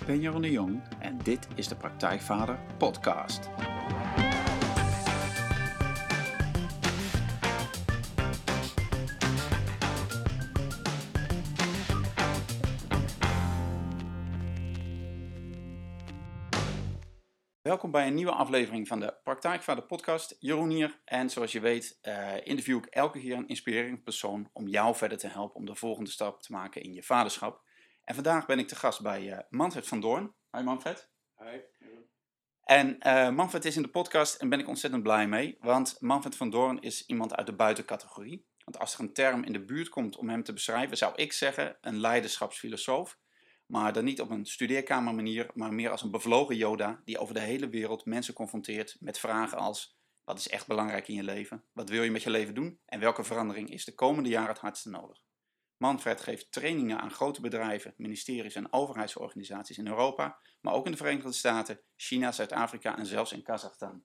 Ik ben Jeroen de Jong en dit is de Praktijkvader Podcast. Welkom bij een nieuwe aflevering van de Praktijkvader Podcast. Jeroen hier en zoals je weet uh, interview ik elke keer een inspirerend persoon om jou verder te helpen om de volgende stap te maken in je vaderschap. En vandaag ben ik te gast bij uh, Manfred van Doorn. Hi Manfred. Hi. En uh, Manfred is in de podcast en ben ik ontzettend blij mee, want Manfred van Doorn is iemand uit de buitencategorie. Want als er een term in de buurt komt om hem te beschrijven, zou ik zeggen een leiderschapsfilosoof. Maar dan niet op een studeerkamermanier, maar meer als een bevlogen Yoda die over de hele wereld mensen confronteert met vragen als: wat is echt belangrijk in je leven? Wat wil je met je leven doen? En welke verandering is de komende jaren het hardste nodig? Manfred geeft trainingen aan grote bedrijven, ministeries en overheidsorganisaties in Europa, maar ook in de Verenigde Staten, China, Zuid-Afrika en zelfs in Kazachstan.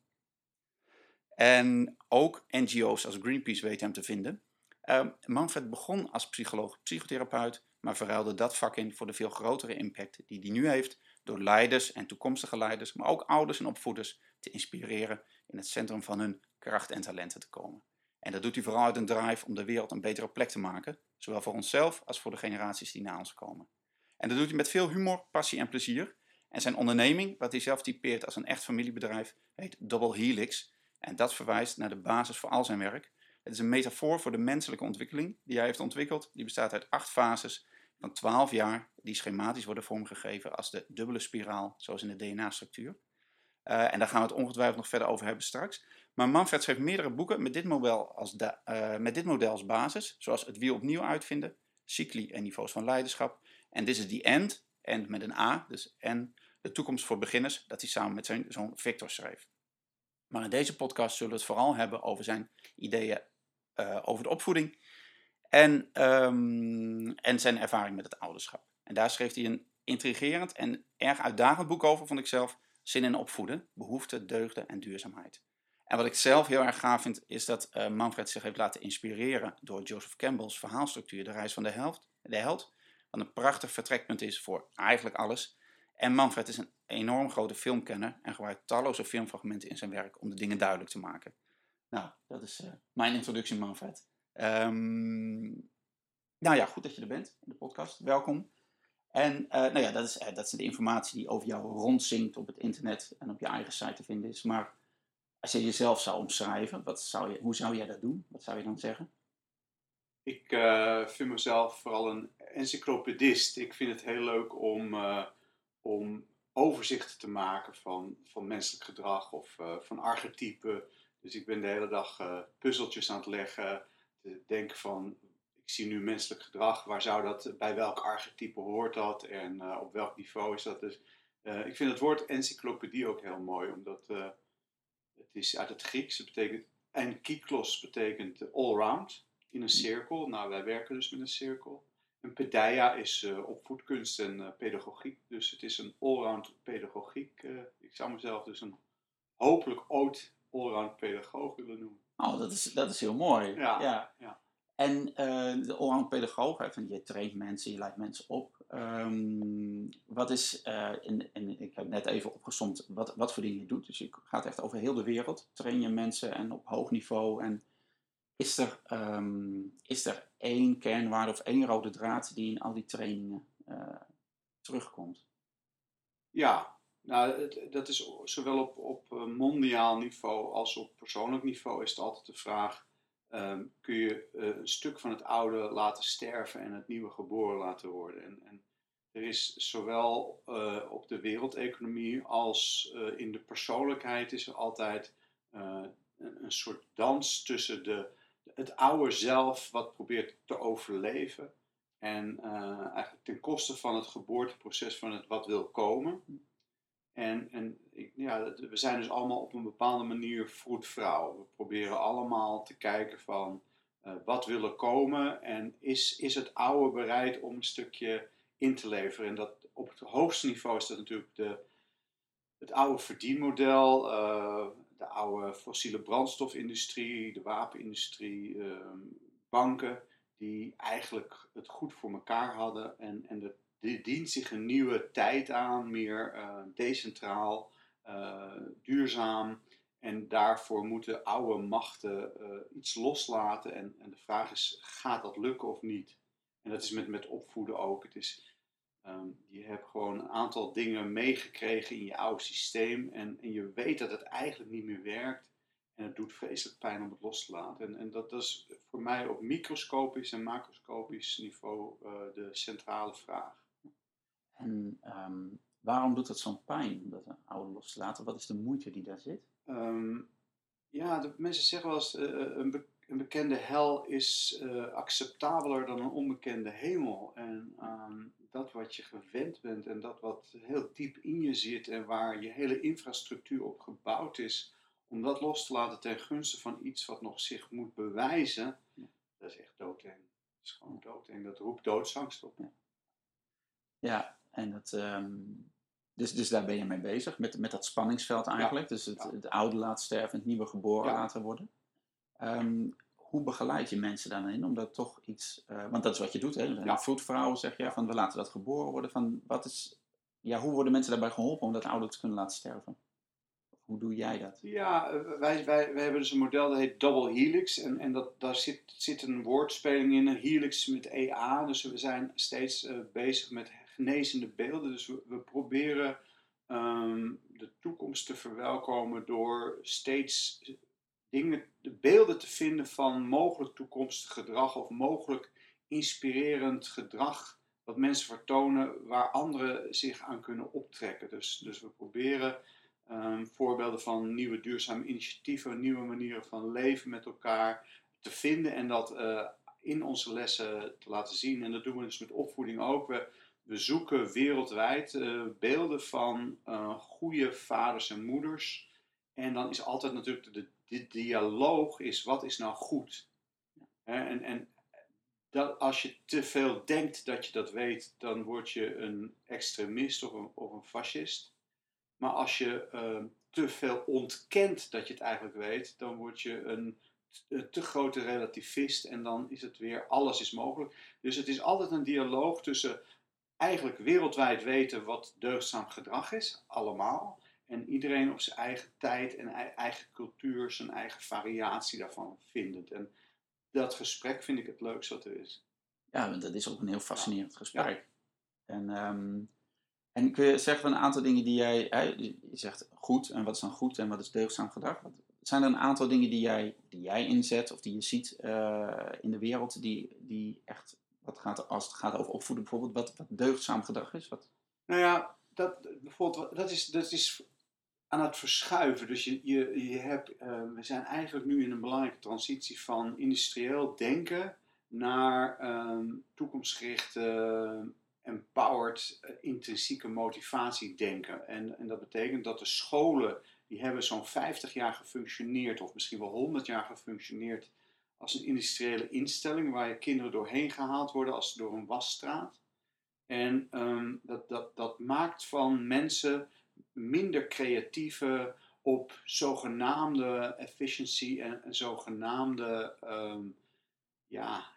En ook NGO's als Greenpeace weten hem te vinden. Uh, Manfred begon als psycholoog, psychotherapeut, maar verruilde dat vak in voor de veel grotere impact die hij nu heeft door leiders en toekomstige leiders, maar ook ouders en opvoeders te inspireren in het centrum van hun kracht en talenten te komen. En dat doet hij vooral uit een drive om de wereld een betere plek te maken, zowel voor onszelf als voor de generaties die na ons komen. En dat doet hij met veel humor, passie en plezier. En zijn onderneming, wat hij zelf typeert als een echt familiebedrijf, heet Double Helix. En dat verwijst naar de basis voor al zijn werk. Het is een metafoor voor de menselijke ontwikkeling die hij heeft ontwikkeld. Die bestaat uit acht fases van 12 jaar, die schematisch worden vormgegeven als de dubbele spiraal, zoals in de DNA-structuur. Uh, en daar gaan we het ongetwijfeld nog verder over hebben straks. Maar Manfred schreef meerdere boeken met dit, model als, uh, met dit basis, zoals Het Wiel opnieuw uitvinden, Cycli en niveaus van leiderschap. En This is the End, en met een A, dus en de toekomst voor beginners, dat hij samen met zijn zoon Victor schreef. Maar in deze podcast zullen we het vooral hebben over zijn ideeën uh, over de opvoeding en, um, en zijn ervaring met het ouderschap. En daar schreef hij een intrigerend en erg uitdagend boek over, vond ik zelf. Zin in opvoeden, behoeften, deugden en duurzaamheid. En wat ik zelf heel erg gaaf vind, is dat uh, Manfred zich heeft laten inspireren door Joseph Campbell's verhaalstructuur, De Reis van de, helft, de Held. Wat een prachtig vertrekpunt is voor eigenlijk alles. En Manfred is een enorm grote filmkenner en gebruikt talloze filmfragmenten in zijn werk om de dingen duidelijk te maken. Nou, dat is uh, mijn introductie, Manfred. Um, nou ja, goed dat je er bent in de podcast. Welkom. En uh, nou ja, dat is, dat is de informatie die over jou rondzinkt op het internet en op je eigen site te vinden is. Maar als je jezelf zou omschrijven, wat zou je, hoe zou jij dat doen? Wat zou je dan zeggen? Ik uh, vind mezelf vooral een encyclopedist. Ik vind het heel leuk om, om overzichten te maken van, van menselijk gedrag of van archetypen. Dus ik ben de hele dag puzzeltjes aan het leggen, te denken van ik zie nu menselijk gedrag, waar zou dat, bij welk archetype hoort dat en op welk niveau is dat? Dus ik vind het woord encyclopedie ook heel mooi, omdat het is uit het Grieks, het betekent, en kyklos betekent all-round, in een cirkel. Nou, wij werken dus met een cirkel. En pedaia is opvoedkunst en pedagogiek, dus het is een allround pedagogiek. ik zou mezelf dus een hopelijk ooit allround pedagoog willen noemen. Oh, dat is, dat is heel mooi. Ja, ja. ja. En de allround pedagoog, hè, van je traint mensen, je leidt mensen op. Um, wat is, uh, in, in, ik heb net even opgezomd wat, wat voor dingen je doet. Dus je gaat echt over heel de wereld. Train je mensen en op hoog niveau. En is er, um, is er één kernwaarde of één rode draad die in al die trainingen uh, terugkomt? Ja, nou, dat is zowel op, op mondiaal niveau als op persoonlijk niveau is het altijd de vraag um, kun je uh, een stuk van het oude laten sterven en het nieuwe geboren laten worden. En, en er is zowel uh, op de wereldeconomie als uh, in de persoonlijkheid is er altijd een, een, soort dans tussen de, het oude zelf wat probeert te overleven en eigenlijk ten koste van het geboorteproces van het wat wil komen. En, en ja, we zijn dus allemaal op een bepaalde manier vroedvrouw. We proberen allemaal te kijken van uh, wat willen komen en is, is het oude bereid om een stukje in te leveren. En dat, op het hoogste niveau is dat natuurlijk de, het oude verdienmodel, uh, de oude fossiele brandstofindustrie, de wapenindustrie, uh, banken, die eigenlijk het goed voor elkaar hadden en, en de die dient zich een nieuwe tijd aan, meer uh, decentraal, uh, duurzaam. En daarvoor moeten oude machten uh, iets loslaten. En, en, de vraag is, gaat dat lukken of niet? En dat is met, met opvoeden ook. Het is, um, je hebt gewoon een aantal dingen meegekregen in je oude systeem. En, en je weet dat het eigenlijk niet meer werkt. En het doet vreselijk pijn om het los te laten. En, en dat, is voor mij op microscopisch en macroscopisch niveau de centrale vraag. En um, waarom doet het zo'n pijn om dat oude los te laten? Wat is de moeite die daar zit? Um, ja, de, mensen zeggen wel eens, uh, een, be een, bekende hel is uh, acceptabeler dan een onbekende hemel. En um, dat wat je gewend bent en dat wat heel diep in je zit en waar je hele infrastructuur op gebouwd is, om dat los te laten ten gunste van iets wat nog zich moet bewijzen, dat is echt doodeng. Dat is gewoon doodeng. Dat roept doodsangst op. Ja, ja en dat, um, dus, dus daar ben je mee bezig, met, met dat spanningsveld eigenlijk. Ja. Dus het, ja. het, oude laten sterven, het nieuwe geboren ja. laten worden. Um, hoe begeleid je mensen daarin om dat toch iets, uh, want dat is wat je doet, hè? Ja. Vroedvrouwen zeg je, van we laten dat geboren worden. Van wat is, ja, hoe worden mensen daarbij geholpen om dat oude te kunnen laten sterven? Hoe doe jij dat? Ja, wij, wij, wij hebben dus een model dat heet Double Helix. En, en dat, daar zit, zit een woordspeling in, een helix met EA. Dus we zijn steeds uh, bezig met genezende beelden. Dus we, proberen um, de toekomst te verwelkomen door steeds dingen, de beelden te vinden van mogelijk toekomstig gedrag of mogelijk inspirerend gedrag wat mensen vertonen waar anderen zich aan kunnen optrekken. Dus, dus we proberen um, voorbeelden van nieuwe duurzame initiatieven, nieuwe manieren van leven met elkaar te vinden en dat uh, in onze lessen te laten zien. En dat doen we dus met opvoeding ook. We, we zoeken wereldwijd uh, beelden van uh, goede vaders en moeders. En dan is altijd natuurlijk de, dialoog is wat is nou goed. En, en dat, als je te veel denkt dat je dat weet, dan word je een extremist of een, of een fascist. Maar als je uh, te veel ontkent dat je het eigenlijk weet, dan word je een te grote relativist en dan is het weer alles is mogelijk. Dus het is altijd een dialoog tussen eigenlijk wereldwijd weten wat deugdzaam gedrag is, allemaal. En iedereen op zijn eigen tijd en eigen cultuur, zijn eigen variatie daarvan vindt. En dat gesprek vind ik het leukste wat er is. Ja, dat is ook een heel fascinerend ja. gesprek. Ja. En, um, en kun je zeggen van een aantal dingen die jij, je zegt goed, en wat is dan goed en wat is deugdzaam gedrag? Wat, zijn er een aantal dingen die jij, die jij inzet of die je ziet uh, in de wereld die, die echt wat gaat, als het gaat over opvoeden bijvoorbeeld, wat, wat deugdzaam gedrag is? Wat? Nou ja, dat, bijvoorbeeld, dat, is, dat is aan het verschuiven. Dus je, je, je hebt, uh, we zijn eigenlijk nu in een belangrijke transitie van industrieel denken naar um, toekomstgerichte, empowered, uh, intrinsieke motivatie denken. En, en dat betekent dat de scholen, die hebben zo'n 50 jaar gefunctioneerd, of misschien wel 100 jaar gefunctioneerd als een industriële instelling waar je kinderen doorheen gehaald worden als door een wasstraat. En um, dat, dat, dat maakt van mensen minder creatieve op zogenaamde efficiency en, en zogenaamde um, ja,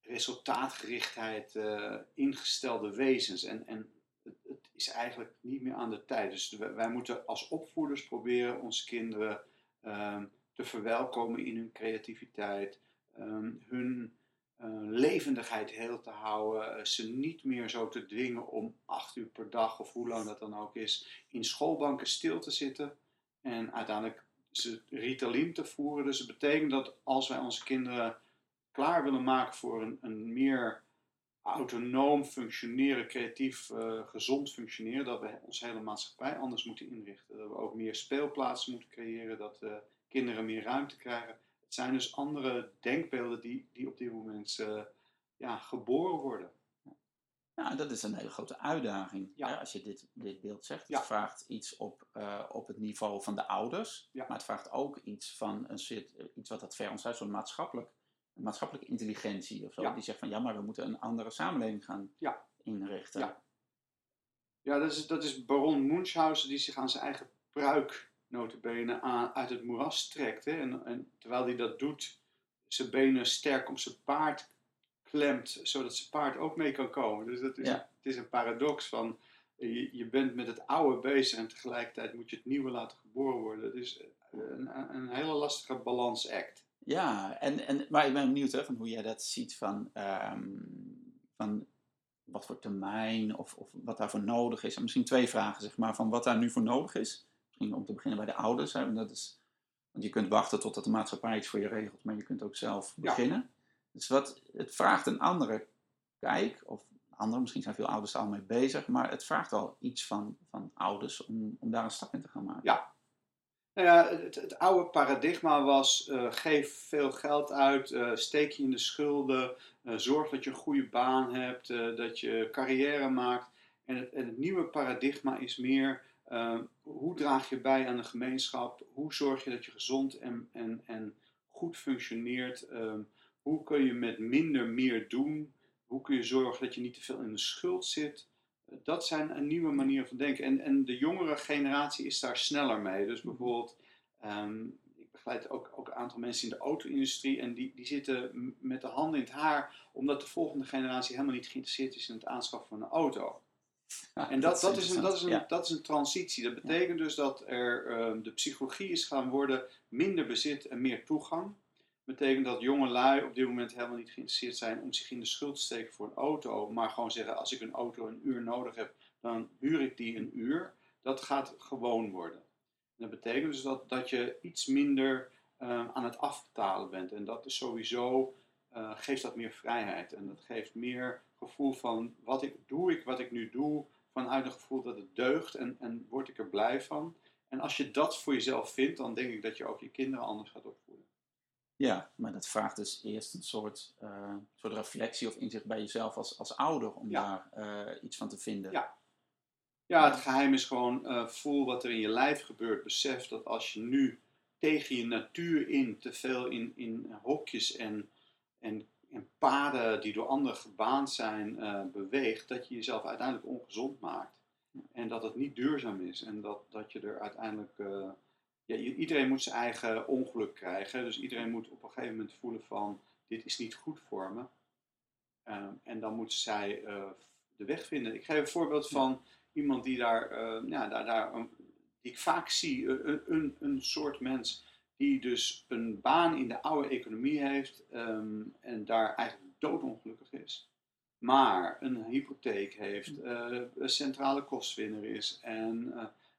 resultaatgerichtheid uh, ingestelde wezens. En, en het, is eigenlijk niet meer aan de tijd. Dus wij, moeten als opvoeders proberen onze kinderen um, te verwelkomen in hun creativiteit, um, hun uh, levendigheid heel te houden, uh, ze niet meer zo te dwingen om acht uur per dag of hoe lang dat dan ook is, in schoolbanken stil te zitten en uiteindelijk ze Ritalin te voeren. Dus het betekent dat als wij onze kinderen klaar willen maken voor een, een meer autonoom functioneren, creatief, uh, gezond functioneren, dat we onze hele maatschappij anders moeten inrichten. Dat we ook meer speelplaatsen moeten creëren, dat kinderen meer ruimte krijgen. Het zijn dus andere denkbeelden die, die op dit moment uh, ja, geboren worden. Ja, dat is een hele grote uitdaging. Ja. Ja, als je dit, dit beeld zegt. Het vraagt iets op, uh, op het niveau van de ouders. Maar het vraagt ook iets van een, iets wat dat ver ons uit, zo'n maatschappelijk, maatschappelijke intelligentie of zo. Die zegt van ja, maar we moeten een andere samenleving gaan inrichten. Ja, ja dat, is, dat is baron Munchausen die zich aan zijn eigen pruik notabene aan, uit het moeras trekt. Hè? En, en terwijl hij dat doet, zijn benen sterk op zijn paard klemt, zodat zijn paard ook mee kan komen. Dus dat is, ja. het is een paradox van je, je bent met het oude bezig en tegelijkertijd moet je het nieuwe laten geboren worden. Dus een, een hele lastige balansact. Ja, en, en, maar ik ben benieuwd hè, van hoe jij dat ziet van, ehm, van wat voor termijn of, of wat daarvoor nodig is. En misschien twee vragen, zeg maar, van wat daar nu voor nodig is. Misschien om te beginnen bij de ouders. Hè, dat is, want je kunt wachten totdat de maatschappij iets voor je regelt, maar je kunt ook zelf beginnen. Dus wat, het vraagt een andere kijk, of andere, misschien zijn veel ouders al mee bezig, maar het vraagt wel iets van, van ouders om, om daar een stap in te gaan maken. Ja, nou ja, het, het, oude paradigma was: uh, geef veel geld uit, uh, steek je in de schulden, uh, zorg dat je een goede baan hebt, dat je carrière maakt. En het, en het nieuwe paradigma is meer: hoe draag je bij aan de gemeenschap? Hoe zorg je dat je gezond en, en, en goed functioneert? hoe kun je met minder meer doen? Hoe kun je zorgen dat je niet te veel in de schuld zit? dat zijn een nieuwe manier van denken. En, en de jongere generatie is daar sneller mee. Dus bijvoorbeeld, um, ik begeleid ook, ook een aantal mensen in de auto-industrie. En die, die zitten met de handen in het haar, omdat de volgende generatie helemaal niet geïnteresseerd is in het aanschaffen van een auto. En dat, dat, is een, dat, is een, dat is een transitie. Dat betekent dus dat er um, de psychologie is gaan worden minder bezit en meer toegang betekent dat jonge lui op dit moment helemaal niet geïnteresseerd zijn om zich in de schuld te steken voor een auto, maar gewoon zeggen: als ik een auto een uur nodig heb, dan huur ik die een uur. Dat gaat gewoon worden. En dat betekent dus dat, dat je iets minder uh, aan het afbetalen bent. En dat is sowieso, uh, geeft dat meer vrijheid. En dat geeft meer gevoel van, wat ik, doe ik wat ik nu doe, vanuit een gevoel dat het deugt en, en word ik er blij van. En als je dat voor jezelf vindt, dan denk ik dat je ook je kinderen anders gaat opvoeden. Ja, maar dat vraagt dus eerst een soort, uh, soort reflectie of inzicht bij jezelf als, als ouder om daar uh, iets van te vinden. Ja. ja, het geheim is gewoon uh, voel wat er in je lijf gebeurt. Besef dat als je nu tegen je natuur in te veel in, in hokjes en, en, en paden die door anderen gebaand zijn beweegt, dat je jezelf uiteindelijk ongezond maakt. En dat het niet duurzaam is en dat, dat je er uiteindelijk ja, iedereen moet zijn eigen ongeluk krijgen. Dus iedereen moet op een gegeven moment voelen van dit is niet goed voor me. Uh, en dan moet zij uh, de weg vinden. Ik geef een voorbeeld van iemand die daar, ja, daar, daar die ik vaak zie, een, een, een, soort mens die dus een baan in de oude economie heeft um, en daar eigenlijk doodongelukkig is. Maar een hypotheek heeft, een centrale kostwinner is en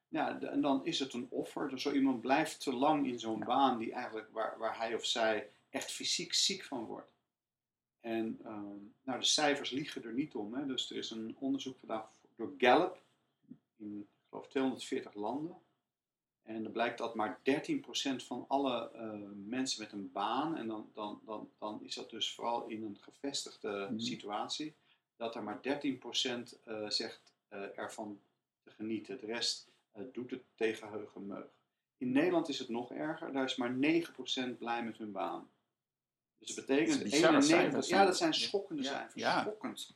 ja, en dan is het een offer. Dus zo iemand blijft te lang in zo'n baan die eigenlijk waar, waar hij of zij echt fysiek ziek van wordt. En ehm, nou, de cijfers liegen er niet om. Hè. Dus er is een onderzoek gedaan door Gallup in ik geloof 240 landen. En er blijkt dat maar 13% van alle uh, mensen met een baan, en dan, dan, dan, dan is dat dus vooral in een gevestigde mm. situatie, dat er maar 13% uh, eh, zegt uh, ervan te genieten. De rest doet het tegen heugenmeug. In Nederland is het nog erger, daar is maar 9% blij met hun baan. Dus dat betekent dat 91, ja, dat zijn schokkende ja, cijfers. Ja. Schokkend.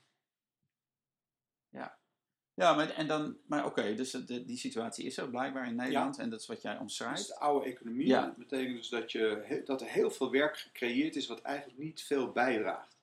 Ja. Maar, en dan, maar oké, dus de, die situatie is er blijkbaar in Nederland en dat is wat jij omschrijft. Dat is de oude economie. Ja. Dat betekent dus dat, je, dat er heel veel werk gecreëerd is wat eigenlijk niet veel bijdraagt.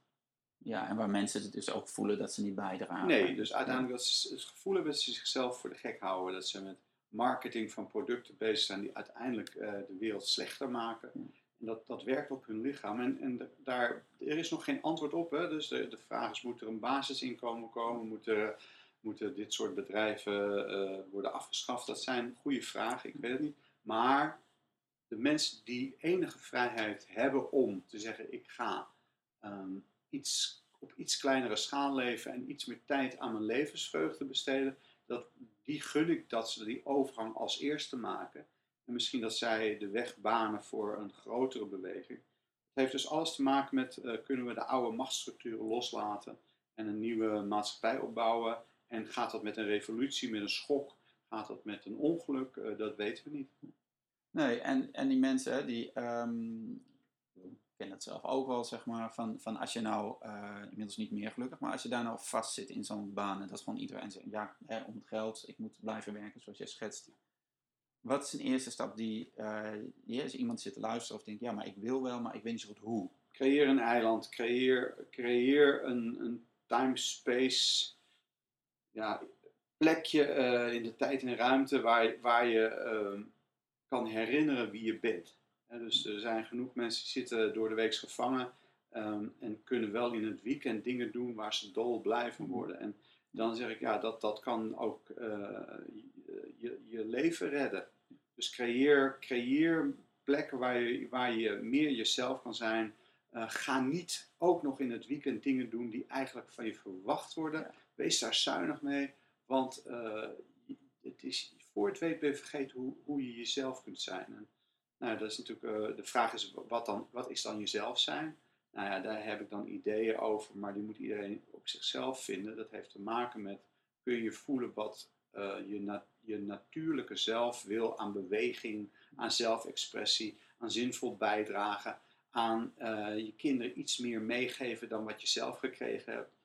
Ja, en waar mensen het dus ook voelen dat ze niet bijdragen. Nee, dus uiteindelijk dat ze het gevoel hebben dat ze zichzelf voor de gek houden. Dat ze met marketing van producten bezig zijn die uiteindelijk uh, de wereld slechter maken. En dat, dat werkt op hun lichaam. En, en daar, er is nog geen antwoord op. Hè? Dus de, de vraag is, moet er een basisinkomen komen? Moeten, moeten dit soort bedrijven uh, worden afgeschaft? Dat zijn goede vragen, ik weet het niet. Maar de mensen die enige vrijheid hebben om te zeggen, ik ga um, iets, op iets kleinere schaal leven en iets meer tijd aan mijn levensvreugde besteden, dat, die gun ik dat ze die overgang als eerste maken. En misschien dat zij de weg banen voor een grotere beweging. Het heeft dus alles te maken met uh, kunnen we de oude machtsstructuren loslaten en een nieuwe maatschappij opbouwen. En gaat dat met een revolutie, met een schok? Gaat dat met een ongeluk? Uh, dat weten we niet. Nee, en, en die mensen die um, ken het zelf ook wel, zeg maar, van, van als je nou, uh, inmiddels niet meer gelukkig, maar als je daar nou vast zit in zo'n baan en dat gewoon iedereen zegt, ja, hè, om het geld, ik moet blijven werken zoals jij schetst. Wat is een eerste stap die, uh, die als iemand zit te luisteren of denkt, ja, maar ik wil wel, maar ik weet niet zo goed hoe? Creëer een eiland, creëer, creëer een, een time-space ja, plekje eh, in de tijd en ruimte waar, waar je ehm, kan herinneren wie je bent. dus er zijn genoeg mensen die zitten door de week gevangen ehm, en kunnen wel in het weekend dingen doen waar ze dol blij van worden. En dan zeg ik, ja, dat, dat kan ook eh, je, je leven redden. Dus creëer, creëer plekken waar je, waar je meer jezelf kan zijn. Uh, ga niet ook nog in het weekend dingen doen die eigenlijk van je verwacht worden. Wees daar zuinig mee, want uh, het is, voor het weet ben je vergeten hoe, hoe je jezelf kunt zijn. Nou, dat is natuurlijk, uh, de vraag is, wat, dan, wat is dan jezelf zijn? Nou ja, daar heb ik dan ideeën over, maar die moet iedereen op zichzelf vinden. Dat heeft te maken met, kun je voelen wat je, na, je natuurlijke zelf wil aan beweging, aan zelfexpressie, aan zinvol bijdragen, aan je kinderen iets meer meegeven dan wat je zelf gekregen hebt.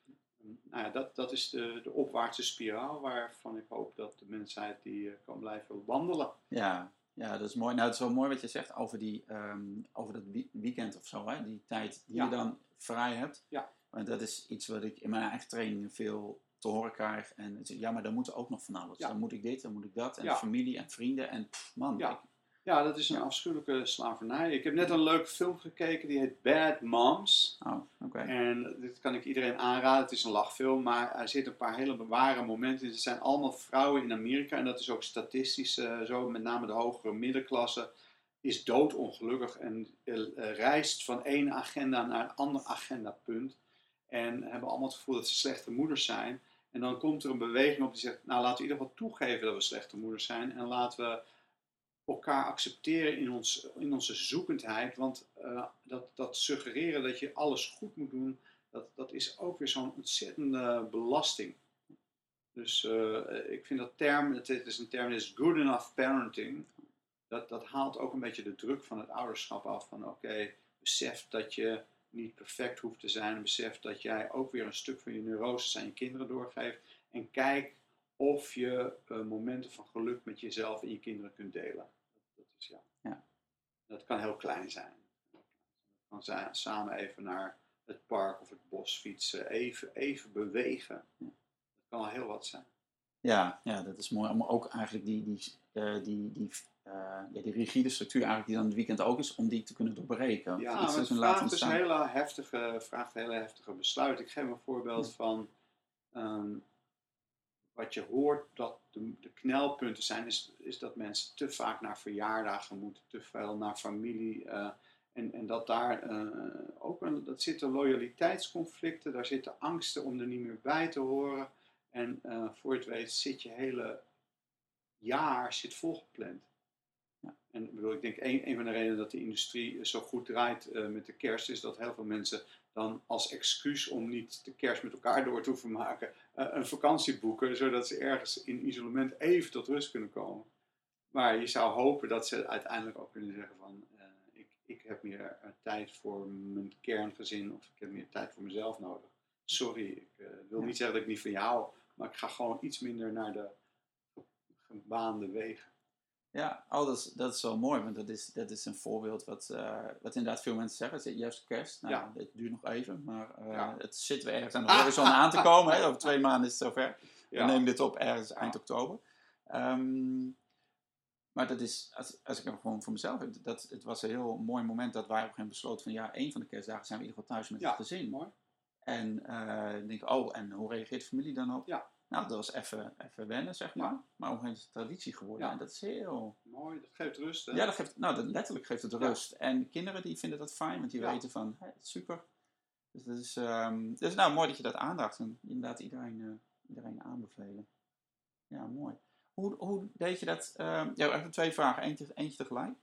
Nou ja, dat, dat is de, de opwaartse spiraal waarvan ik hoop dat de mensheid die uh, kan blijven wandelen. Ja, ja, dat is mooi. Nou, het is wel mooi wat je zegt over, die, um, over dat weekend of zo, hè? die tijd die ja. je dan vrij hebt. Ja. Want dat is iets wat ik in mijn eigen trainingen veel te horen krijg. En ja, maar dan moet er ook nog van alles. Ja. Dan moet ik dit, dan moet ik dat. En ja. familie en vrienden. En pff, man, ja. Ja, dat is een afschuwelijke slavernij. Ik heb net een leuke film gekeken, die heet Bad Moms. Oh, oké. En dit kan ik iedereen aanraden. Het is een lachfilm, maar er zitten een paar hele ware momenten in. Het zijn allemaal vrouwen in Amerika en dat is ook statistisch uh, zo. Met name de hogere middenklasse is doodongelukkig en uh, reist van één agenda naar een ander agendapunt. En hebben allemaal het gevoel dat ze slechte moeders zijn. En dan komt er een beweging op die zegt, nou laten we in ieder geval toegeven dat we slechte moeders zijn. En laten we elkaar accepteren in, ons, in onze zoekendheid. Want uh, dat, dat suggereren dat je alles goed moet doen, dat, dat is ook weer zo'n ontzettende belasting. Dus uh, ik vind dat term, het is een term, is good enough parenting. Dat, dat haalt ook een beetje de druk van het ouderschap af. Van oké, besef dat je niet perfect hoeft te zijn. Besef dat jij ook weer een stuk van je neuroses aan je kinderen doorgeeft. En kijk of je uh, momenten van geluk met jezelf en je kinderen kunt delen. Dat, is, ja. ja. dat kan heel klein zijn. Dat kan samen even naar het park of het bos fietsen, even, even bewegen. Ja. Dat kan al heel wat zijn. Ja, ja, dat is mooi. Maar ook eigenlijk die, die, uh, die, die, uh, ja, die rigide structuur eigenlijk die dan het weekend ook is, om die te kunnen doorbreken. Ja, maar het vraagt dus een hele heftige, vraagt een hele heftige besluit. Ik geef een voorbeeld ja. van... Um, wat je hoort dat de, de, knelpunten zijn, is, is dat mensen te vaak naar verjaardagen moeten, te veel naar familie. Uh, en, en dat daar uh, ook een, dat zitten loyaliteitsconflicten, daar zitten angsten om er niet meer bij te horen. En uh, voor het weet zit je hele jaar zit volgepland. Ja. En ik, bedoel, ik denk een, een van de redenen dat de industrie zo goed draait met de kerst is dat heel veel mensen dan als excuus om niet de kerst met elkaar door te hoeven maken, uh, een vakantie boeken, zodat ze ergens in isolement even tot rust kunnen komen. Maar je zou hopen dat ze uiteindelijk ook kunnen zeggen van, uh, ik, ik heb meer tijd voor mijn kerngezin of ik heb meer tijd voor mezelf nodig. Sorry, ik wil ja. niet zeggen dat ik niet van jou, maar ik ga gewoon iets minder naar de gebaande wegen. Ja, oh, dat, is, dat is wel mooi, want dat is, dat is een voorbeeld wat, uh, wat inderdaad veel mensen zeggen. Het is juist kerst. Nou, ja. het duurt nog even, maar uh, ja. het zit weer ergens aan de horizon aan te komen. Hè. Over twee maanden is het zover. Ja. We nemen dit op ergens eind oktober. Um, maar dat is, als, als ik hem gewoon voor mezelf heb, dat, het was een heel mooi moment dat wij op een gegeven moment besloten van ja, één van de kerstdagen zijn we in ieder geval thuis met het gezin. Mooi. En uh, ik denk, oh, en hoe reageert de familie dan op? Ja. Nou, dat was even, even wennen, zeg maar. Ja. Maar op een gegeven moment is het traditie geworden. Ja. En dat is heel... Mooi, dat geeft rust. Hè? Ja, dat geeft, nou, dat, letterlijk geeft het rust. En kinderen die vinden dat fijn, want die weten van, hey, super. Dus dat is, um, dus nou, mooi dat je dat aandacht en inderdaad iedereen, uh, iedereen aanbevelen. Ja, mooi. Hoe, hoe deed je dat? Uh, ja, even twee vragen, eentje, eentje tegelijk.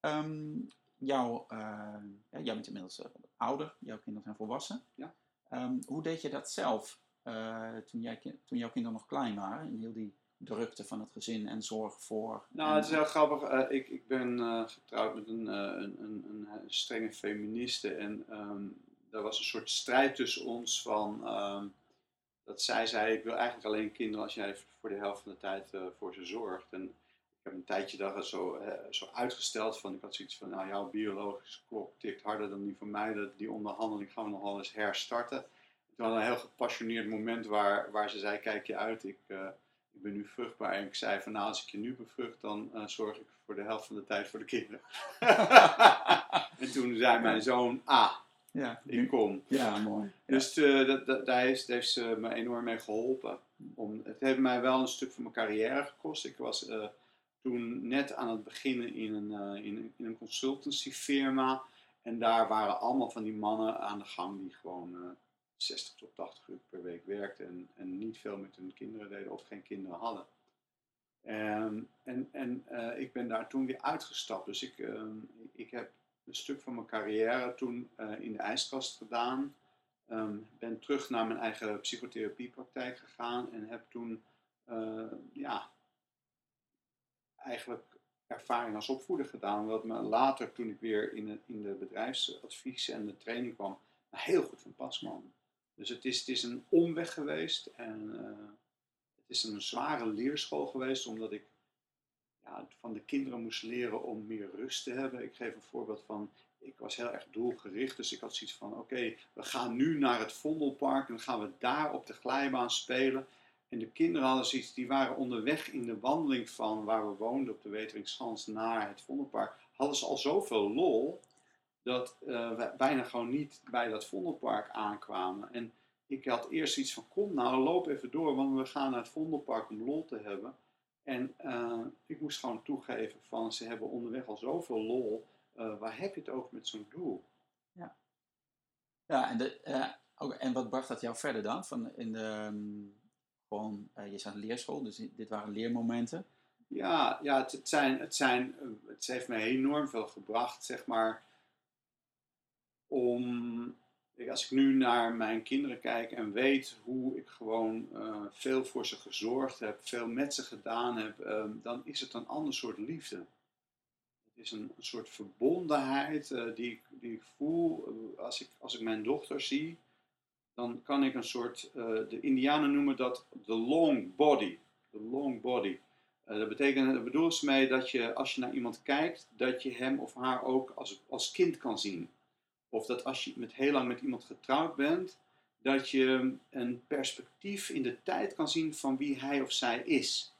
Um, jou, uh, ja, jij bent inmiddels ouder, jouw kinderen zijn volwassen. Ja. Um, hoe deed je dat zelf? Uh, toen, jij, toen jouw kinderen nog klein waren, in heel die drukte van het gezin en zorg voor. Nou, het is heel grappig. Uh, ik, ik ben uh, getrouwd met een, een, een, een, strenge feministe en um, er was een soort strijd tussen ons van um, dat zij zei: Ik wil eigenlijk alleen kinderen als jij voor de helft van de tijd voor ze zorgt. En ik heb een tijdje daar zo, zo uitgesteld van, ik had zoiets van, nou jouw biologische klok tikt harder dan die van mij, dat, die onderhandeling gaan we nog wel eens herstarten was een heel gepassioneerd moment waar, waar ze zei, kijk je uit, ik, eh, ik ben nu vruchtbaar. En ik zei van nou, als ik je nu bevrucht, dan eh, zorg ik voor de helft van de tijd voor de kinderen. en toen zei mijn zoon, ah, Ja, ik kom. ja mooi. Dus eh, dat, dat, daar heeft, heeft ze me enorm mee geholpen. Om, het heeft mij wel een stuk van mijn carrière gekost. Ik was toen net aan het beginnen in een, eh, in, een- in een consultancyfirma. En daar waren allemaal van die mannen aan de gang die gewoon 60 tot 80 uur per week werkten. En, en niet veel met hun kinderen deden of geen kinderen hadden. Ehm, en eh, ik ben daar toen weer uitgestapt. Dus ik, ehm, ik heb een stuk van mijn carrière toen eh, in de ijskast gedaan. Ehm, ben terug naar mijn eigen psychotherapiepraktijk gegaan en heb toen eh, ja, eigenlijk ervaring als opvoeder gedaan. Wat me later, toen ik weer in de, in de bedrijfsadvies en de training kwam, heel goed van pas kwam. Dus het is, het is een omweg geweest en eh, het is een zware leerschool geweest, omdat ik ja, van de kinderen moest leren om meer rust te hebben. Ik geef een voorbeeld van, ik was heel erg doelgericht, dus ik had zoiets van, oké, we gaan nu naar het Vondelpark en gaan we daar op de glijbaan spelen. En de kinderen hadden zoiets, die waren onderweg in de wandeling van waar we woonden op de Weteringschans naar het Vondelpark, hadden ze al zoveel lol, dat eh, we bijna gewoon niet bij dat Vondelpark aankwamen. En ik had eerst iets van, kom nou, loop even door, want we gaan naar het Vondelpark om lol te hebben. En eh, ik moest gewoon toegeven van, ze hebben onderweg al zoveel lol, eh, waar heb je het over met zo'n doel? Ja, en, de, eh, ook, en wat bracht dat jou verder dan? Van in de, ehm, gewoon, eh, je zat in leerschool, dus dit waren leermomenten. Ja, ja het, het, zijn, het, zijn, het heeft me enorm veel gebracht, zeg maar, om, als ik nu naar mijn kinderen kijk en weet hoe ik gewoon eh, veel voor ze gezorgd heb, veel met ze gedaan heb, ehm, dan is het een ander soort liefde. Het is een, soort verbondenheid eh, die, ik- die ik voel eh, als, ik, als ik mijn dochter zie. Dan kan ik een soort, de Indianen noemen dat de long body. De long body. Dat betekent, dat bedoelt mee dat je, als je naar iemand kijkt, dat je hem of haar ook als, als kind kan zien. Of dat als je met heel lang met iemand getrouwd bent, dat je een perspectief in de tijd kan zien van wie hij of zij is.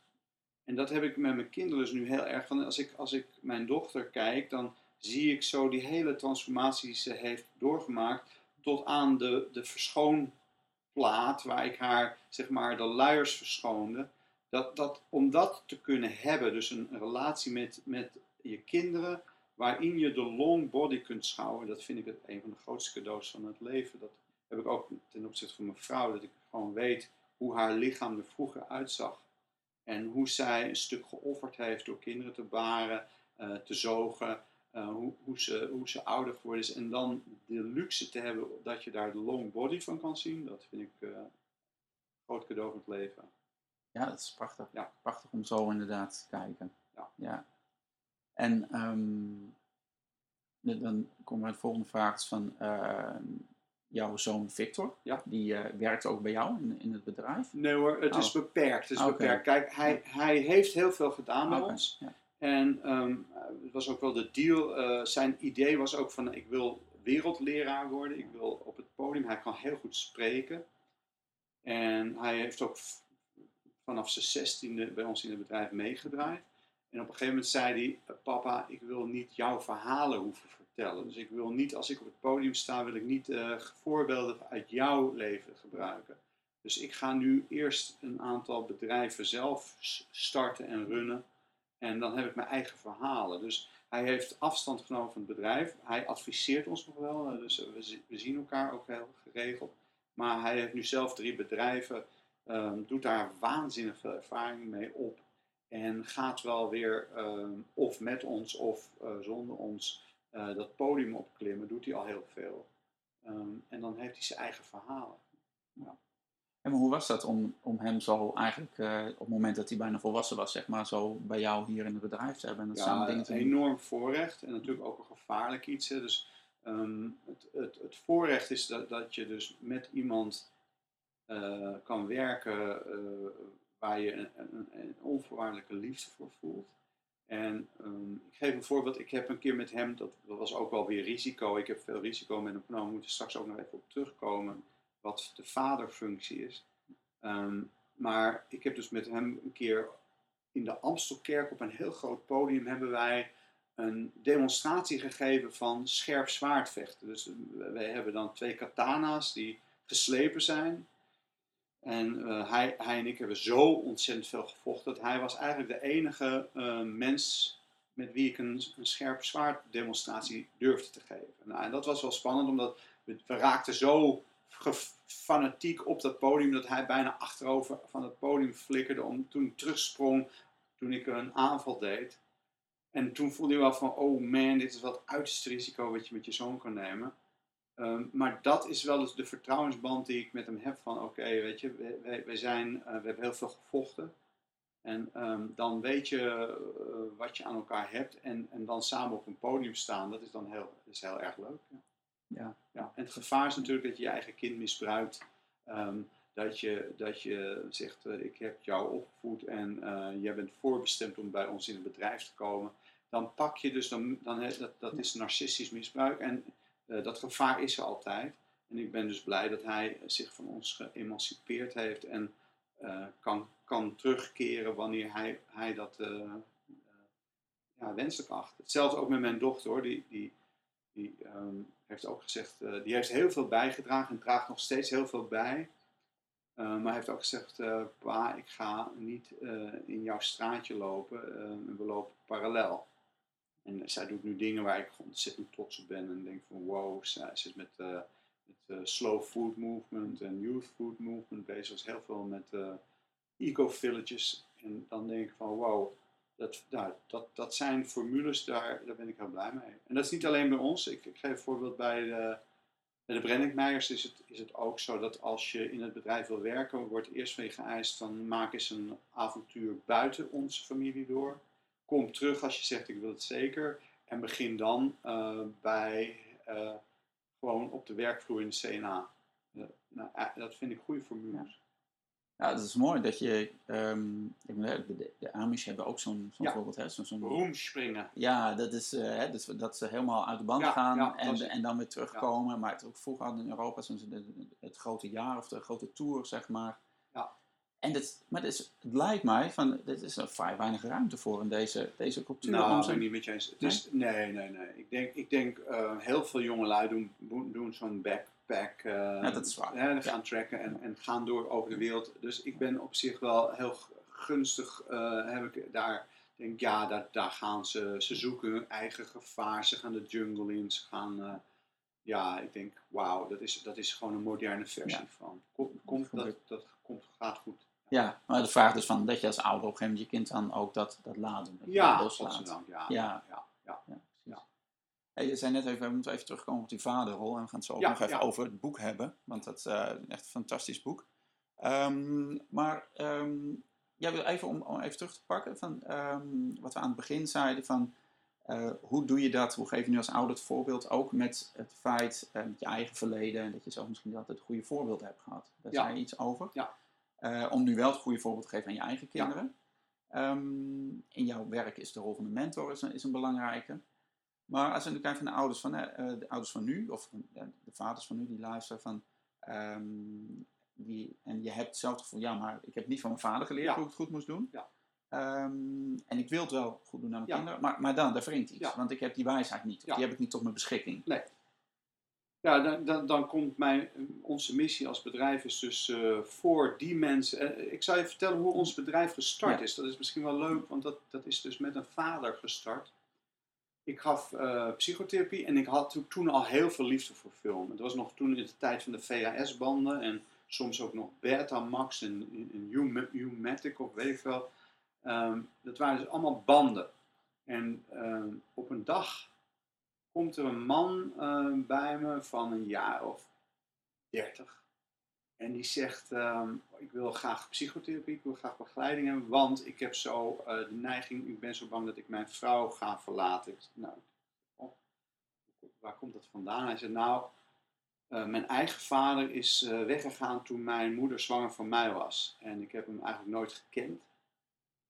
En dat heb ik met mijn kinderen dus nu heel erg van. Als ik, als ik mijn dochter kijk, dan zie ik zo die hele transformatie die ze heeft doorgemaakt tot aan de, de verschoonplaat waar ik haar, zeg maar, de luiers verschoonde. Dat, dat, om dat te kunnen hebben, dus een, een relatie met, met je kinderen, waarin je de long body kunt schouwen, dat vind ik het een van de grootste cadeaus van het leven. Dat heb ik ook ten opzichte van mijn vrouw, dat ik gewoon weet hoe haar lichaam er vroeger uitzag. En hoe zij een stuk geofferd heeft door kinderen te baren, eh, te zogen, eh, hoe, hoe, ze, hoe ze ouder geworden is. En dan de luxe te hebben dat je daar de long body van kan zien, dat vind ik eh, een groot cadeau van het leven. Ja, dat is prachtig. Ja. Prachtig om zo inderdaad te kijken. Ja. En ehm, dan komen we bij de volgende vraag is van ehm, jouw zoon Victor. Ja. Die eh, werkt ook bij jou in, in het bedrijf. Nee hoor, het is Oh. beperkt. Het is beperkt. Kijk, hij, hij heeft heel veel gedaan bij ons. ja. En ehm, het was ook wel de deal. eh, zijn idee was ook van, ik wil wereldleraar worden. Ik wil op het podium. Hij kan heel goed spreken. En hij heeft ook vanaf zijn zestiende bij ons in het bedrijf meegedraaid. En op een gegeven moment zei hij, "Eh, papa, ik wil niet jouw verhalen hoeven vertellen. Dus ik wil niet, als ik op het podium sta, wil ik niet eh, voorbeelden uit jouw leven gebruiken. Dus ik ga nu eerst een aantal bedrijven zelf starten en runnen. En dan heb ik mijn eigen verhalen. Dus hij heeft afstand genomen van het bedrijf. Hij adviseert ons nog wel. eh, Dus we zien elkaar ook heel geregeld. Maar hij heeft nu zelf drie bedrijven. ehm, doet daar waanzinnig veel ervaring mee op. En gaat wel weer ehm, of met ons of eh, zonder ons eh, dat podium opklimmen. Doet hij al heel veel. Ehm, en dan heeft hij zijn eigen verhalen. En maar hoe was dat om, om hem zo eigenlijk eh, op het moment dat hij bijna volwassen was, zeg maar, zo bij jou hier in het bedrijf te hebben en dat samen Ja, dingen een te doen? enorm voorrecht en natuurlijk ook een gevaarlijk iets. Hè. Dus ehm, het, het, het voorrecht is dat, dat je dus met iemand kan werken waar je een, een, onvoorwaardelijke liefde voor voelt. En ehm, ik geef een voorbeeld, ik heb een keer met hem, dat, was ook wel weer risico, ik heb veel risico met hem genomen, we moeten straks ook nog even op terugkomen. wat de vaderfunctie is. Ehm, maar ik heb dus met hem een keer in de Amstelkerk op een heel groot podium hebben wij een demonstratie gegeven van scherp zwaardvechten. Dus wij hebben dan twee katana's die geslepen zijn. En uh, hij, hij en ik hebben zo ontzettend veel gevochten dat hij was eigenlijk de enige uh, mens met wie ik een, scherp zwaard demonstratie durfde te geven. Nou, en dat was wel spannend, omdat we, raakten zo fanatiek op dat podium dat hij bijna achterover van het podium flikkerde om toen terugsprong toen ik een aanval deed. En toen voelde je wel van, oh man, dit is het uiterste risico wat je met je zoon kan nemen. Um, maar dat is wel eens de vertrouwensband die ik met hem heb van, oké, weet je, wij, wij zijn, uh, we hebben heel veel gevochten. En um, dan weet je uh, wat je aan elkaar hebt en, en dan samen op een podium staan, dat is dan heel, is heel erg leuk. Ja. Ja. ja. En het gevaar is natuurlijk dat je je eigen kind misbruikt. Um, dat, je, dat je zegt, uh, ik heb jou opgevoed en jij bent voorbestemd om bij ons in het bedrijf te komen. Dan pak je dus, dan, dan, dat, dat is narcistisch misbruik en dat gevaar is er altijd. En ik ben dus blij dat hij zich van ons geëmancipeerd heeft en kan, kan terugkeren wanneer hij, hij dat ja, wenselijk acht. Hetzelfde ook met mijn dochter hoor, die, die, die um, heeft ook gezegd, die heeft heel veel bijgedragen en draagt nog steeds heel veel bij. Uh, maar heeft ook gezegd, uh, pa, ik ga niet in jouw straatje lopen, en we lopen parallel. En zij doet nu dingen waar ik ontzettend trots op ben en denk van wow, zij zit met het slow food movement en youth food movement bezig, is heel veel met eco-villages. En dan denk ik van wow, dat, nou, dat, dat zijn formules, daar, daar ben ik heel blij mee. En dat is niet alleen bij ons. Ik, ik geef een voorbeeld bij de, bij de Brenningmeijers is het, is het ook zo dat als je in het bedrijf wil werken, wordt eerst van je geëist van maak eens een avontuur buiten onze familie door. Kom terug als je zegt ik wil het zeker. En begin dan uh, bij uh, gewoon op de werkvloer in de CNA. Uh, nou, dat vind ik goede formules. Ja, dat is mooi dat je. Um, de, de Amish hebben ook zo'n zo'n ja. voorbeeld. Hè? Zo, zo'n Roemspringen. Ja, dat is hè, dus dat ze helemaal uit de band Ja, gaan en, is- en dan weer terugkomen. Maar het ook vroeger hadden in Europa zo'n het, het grote jaar of de grote tour, zeg maar. En dit, maar is, het lijkt mij van, dit is er vrij weinig ruimte voor in deze, deze cultuur. Nou, om ben ik niet met je eens. Het is, nee, nee, nee. Ik denk, ik denk eh, heel veel jongelui doen, doen zo'n backpack. eh Ja, dat is waar. hè, gaan trekken en, en gaan door over de wereld. Dus ik ben op zich wel heel gunstig. eh, heb ik daar, denk ja, daar, daar gaan ze. Ze zoeken hun eigen gevaar. Ze gaan de jungle in. Ze gaan. ja, ik denk, wauw, dat is, dat is gewoon een moderne versie Ja. van. Komt, komt, dat, dat komt, gaat goed. Ja, maar de vraag is van dat je als ouder op een gegeven moment je kind dan ook dat, dat laat doen. Dat Ja, dat loslaat. Ja, Ja. ja, ja, ja. Ja. Hey, je zei net even, we moeten even terugkomen op die vaderrol. En we gaan het zo ook nog even over het boek hebben. Want dat is eh, echt een fantastisch boek. Ehm, maar ehm, jij wil even om, om even terug te pakken van ehm, wat we aan het begin zeiden van eh, hoe doe je dat? Hoe geef je nu als ouder het voorbeeld ook met het feit, eh, met je eigen verleden, dat je zelf misschien niet altijd het goede voorbeeld hebt gehad. Daar zei je iets over. Ja. Eh, om nu wel het goede voorbeeld te geven aan je eigen kinderen. Ehm, in jouw werk is de rol van de mentor is een, is een belangrijke. Maar als we nu kijken naar de ouders van, eh, de ouders van nu, of eh, de vaders van nu die luisteren van, ehm, die, en je hebt zelf het gevoel, ja, maar ik heb niet van mijn vader geleerd Ja. hoe ik het goed moest doen. Ja. Ehm, en ik wil het wel goed doen aan mijn kinderen, maar, maar dan, daar wringt iets, want ik heb die wijsheid niet, die heb ik niet tot mijn beschikking. Ja, dan, dan, dan komt mijn, onze missie als bedrijf is dus eh, voor die mensen. eh, ik zal je vertellen hoe ons bedrijf gestart Ja. is. Dat is misschien wel leuk, want dat, dat is dus met een vader gestart. Ik gaf eh, psychotherapie en ik had to- toen al heel veel liefde voor film. Het was nog toen in de tijd van de VHS-banden en soms ook nog Betamax en, en U-Matic of weet ik wel. Ehm, dat waren dus allemaal banden. En ehm, op een dag komt er een man eh, bij me van een jaar of 30. En die zegt, ehm, ik wil graag psychotherapie, ik wil graag begeleiding hebben, want ik heb zo eh, de neiging, ik ben zo bang dat ik mijn vrouw ga verlaten. Nou, oh, waar komt dat vandaan? Hij zegt, nou, eh, mijn eigen vader is eh, weggegaan toen mijn moeder zwanger van mij was. En ik heb hem eigenlijk nooit gekend.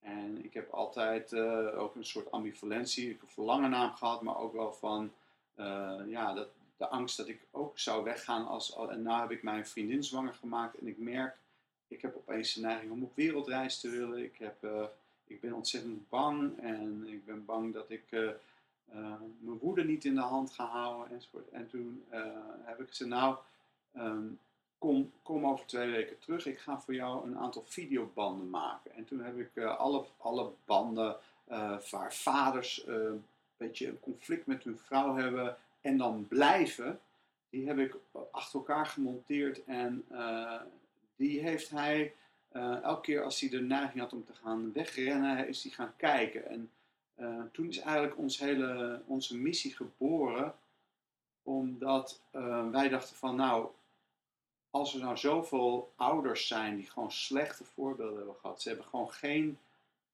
En ik heb altijd eh, ook een soort ambivalentie, ik heb verlangen naar gehad, maar ook wel van, eh, ja, dat, de angst dat ik ook zou weggaan als, en nu heb ik mijn vriendin zwanger gemaakt en ik merk, ik heb opeens de neiging om op wereldreis te willen. Ik, heb, uh, ik ben ontzettend bang en ik ben bang dat ik mijn woede niet in de hand ga houden enzovoort. En toen heb ik gezegd, nou, um, kom, kom over twee weken terug. Ik ga voor jou een aantal videobanden maken. En toen heb ik alle, alle banden waar vaders een beetje een conflict met hun vrouw hebben en dan blijven, die heb ik achter elkaar gemonteerd en die heeft hij elke keer als hij de neiging had om te gaan wegrennen, is hij gaan kijken. En toen is eigenlijk ons hele, onze missie geboren, omdat wij dachten van nou, als er nou zoveel ouders zijn die gewoon slechte voorbeelden hebben gehad, ze hebben gewoon geen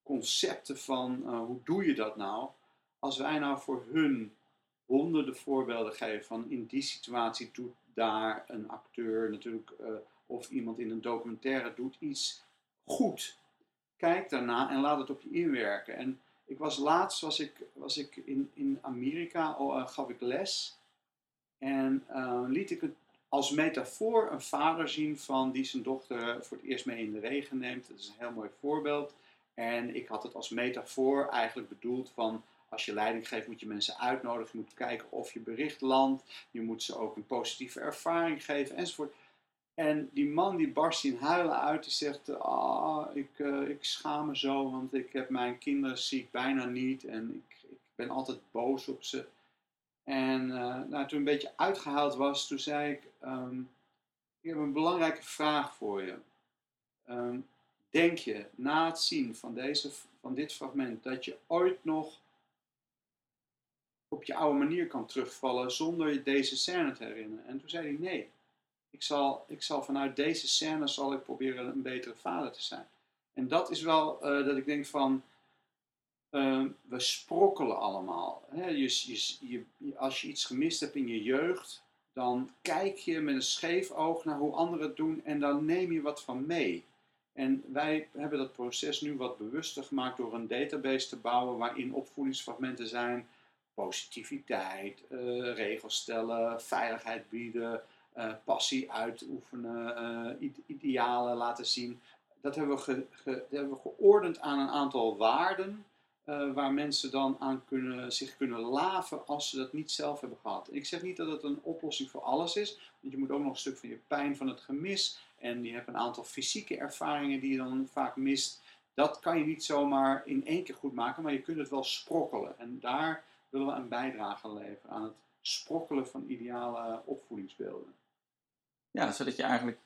concepten van hoe doe je dat nou, als wij nou voor hun honderden voorbeelden geven van in die situatie doet daar een acteur natuurlijk uh, of iemand in een documentaire doet iets goed. Kijk daarna en laat het op je inwerken. En ik was laatst was ik, was ik in, in Amerika, uh, gaf ik les en liet ik het als metafoor een vader zien van die zijn dochter voor het eerst mee in de regen neemt. Dat is een heel mooi voorbeeld. En ik had het als metafoor eigenlijk bedoeld van als je leiding geeft, moet je mensen uitnodigen. Je moet kijken of je bericht landt. Je moet ze ook een positieve ervaring geven, enzovoort. En die man die barst in huilen uit. Die zegt, ah, ik, uh, ik schaam me zo, want ik heb mijn kinderen zie ik bijna niet. En ik, ik ben altijd boos op ze. En uh, nou, toen een beetje uitgehaald was, toen zei ik, um, ik heb een belangrijke vraag voor je. Um, denk je na het zien van, deze, van dit fragment dat je ooit nog op je oude manier kan terugvallen zonder je deze scène te herinneren. En toen zei hij nee. Ik zal, ik zal vanuit deze scène zal ik proberen een betere vader te zijn. En dat is wel uh, dat ik denk van, uh, we sprokkelen allemaal. Hè? Je, als je iets gemist hebt in je jeugd, dan kijk je met een scheef oog naar hoe anderen het doen en dan neem je wat van mee. En wij hebben dat proces nu wat bewuster gemaakt door een database te bouwen waarin opvoedingsfragmenten zijn positiviteit, uh, regels stellen, veiligheid bieden, uh, passie uitoefenen, uh, idealen laten zien. Dat hebben we, ge, dat hebben we geordend aan een aantal waarden waar mensen dan aan kunnen, zich kunnen laven als ze dat niet zelf hebben gehad. Ik zeg niet dat het een oplossing voor alles is, want je moet ook nog een stuk van je pijn, van het gemis en je hebt een aantal fysieke ervaringen die je dan vaak mist. Dat kan je niet zomaar in één keer goed maken, maar je kunt het wel sprokkelen. En daar willen we een bijdrage leveren aan het sprokkelen van ideale opvoedingsbeelden. Ja, zodat je eigenlijk,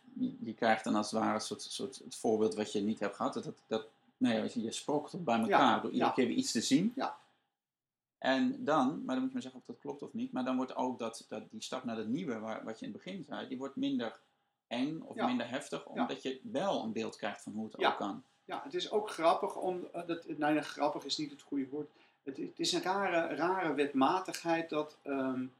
je krijgt dan als het ware een soort, soort het voorbeeld wat je niet hebt gehad. Dat, dat, nee, je sprokkelt bij elkaar door iedere keer weer iets te zien. Ja. En dan, maar dan moet je maar zeggen of dat klopt of niet, maar dan wordt ook dat, dat die stap naar het nieuwe, waar, wat je in het begin zei, die wordt minder eng of minder heftig, omdat je wel een beeld krijgt van hoe het ook kan. Ja, het is ook grappig om, uh, dat, nee, grappig is niet het goede woord, het, het, is een rare, rare wetmatigheid dat. Um,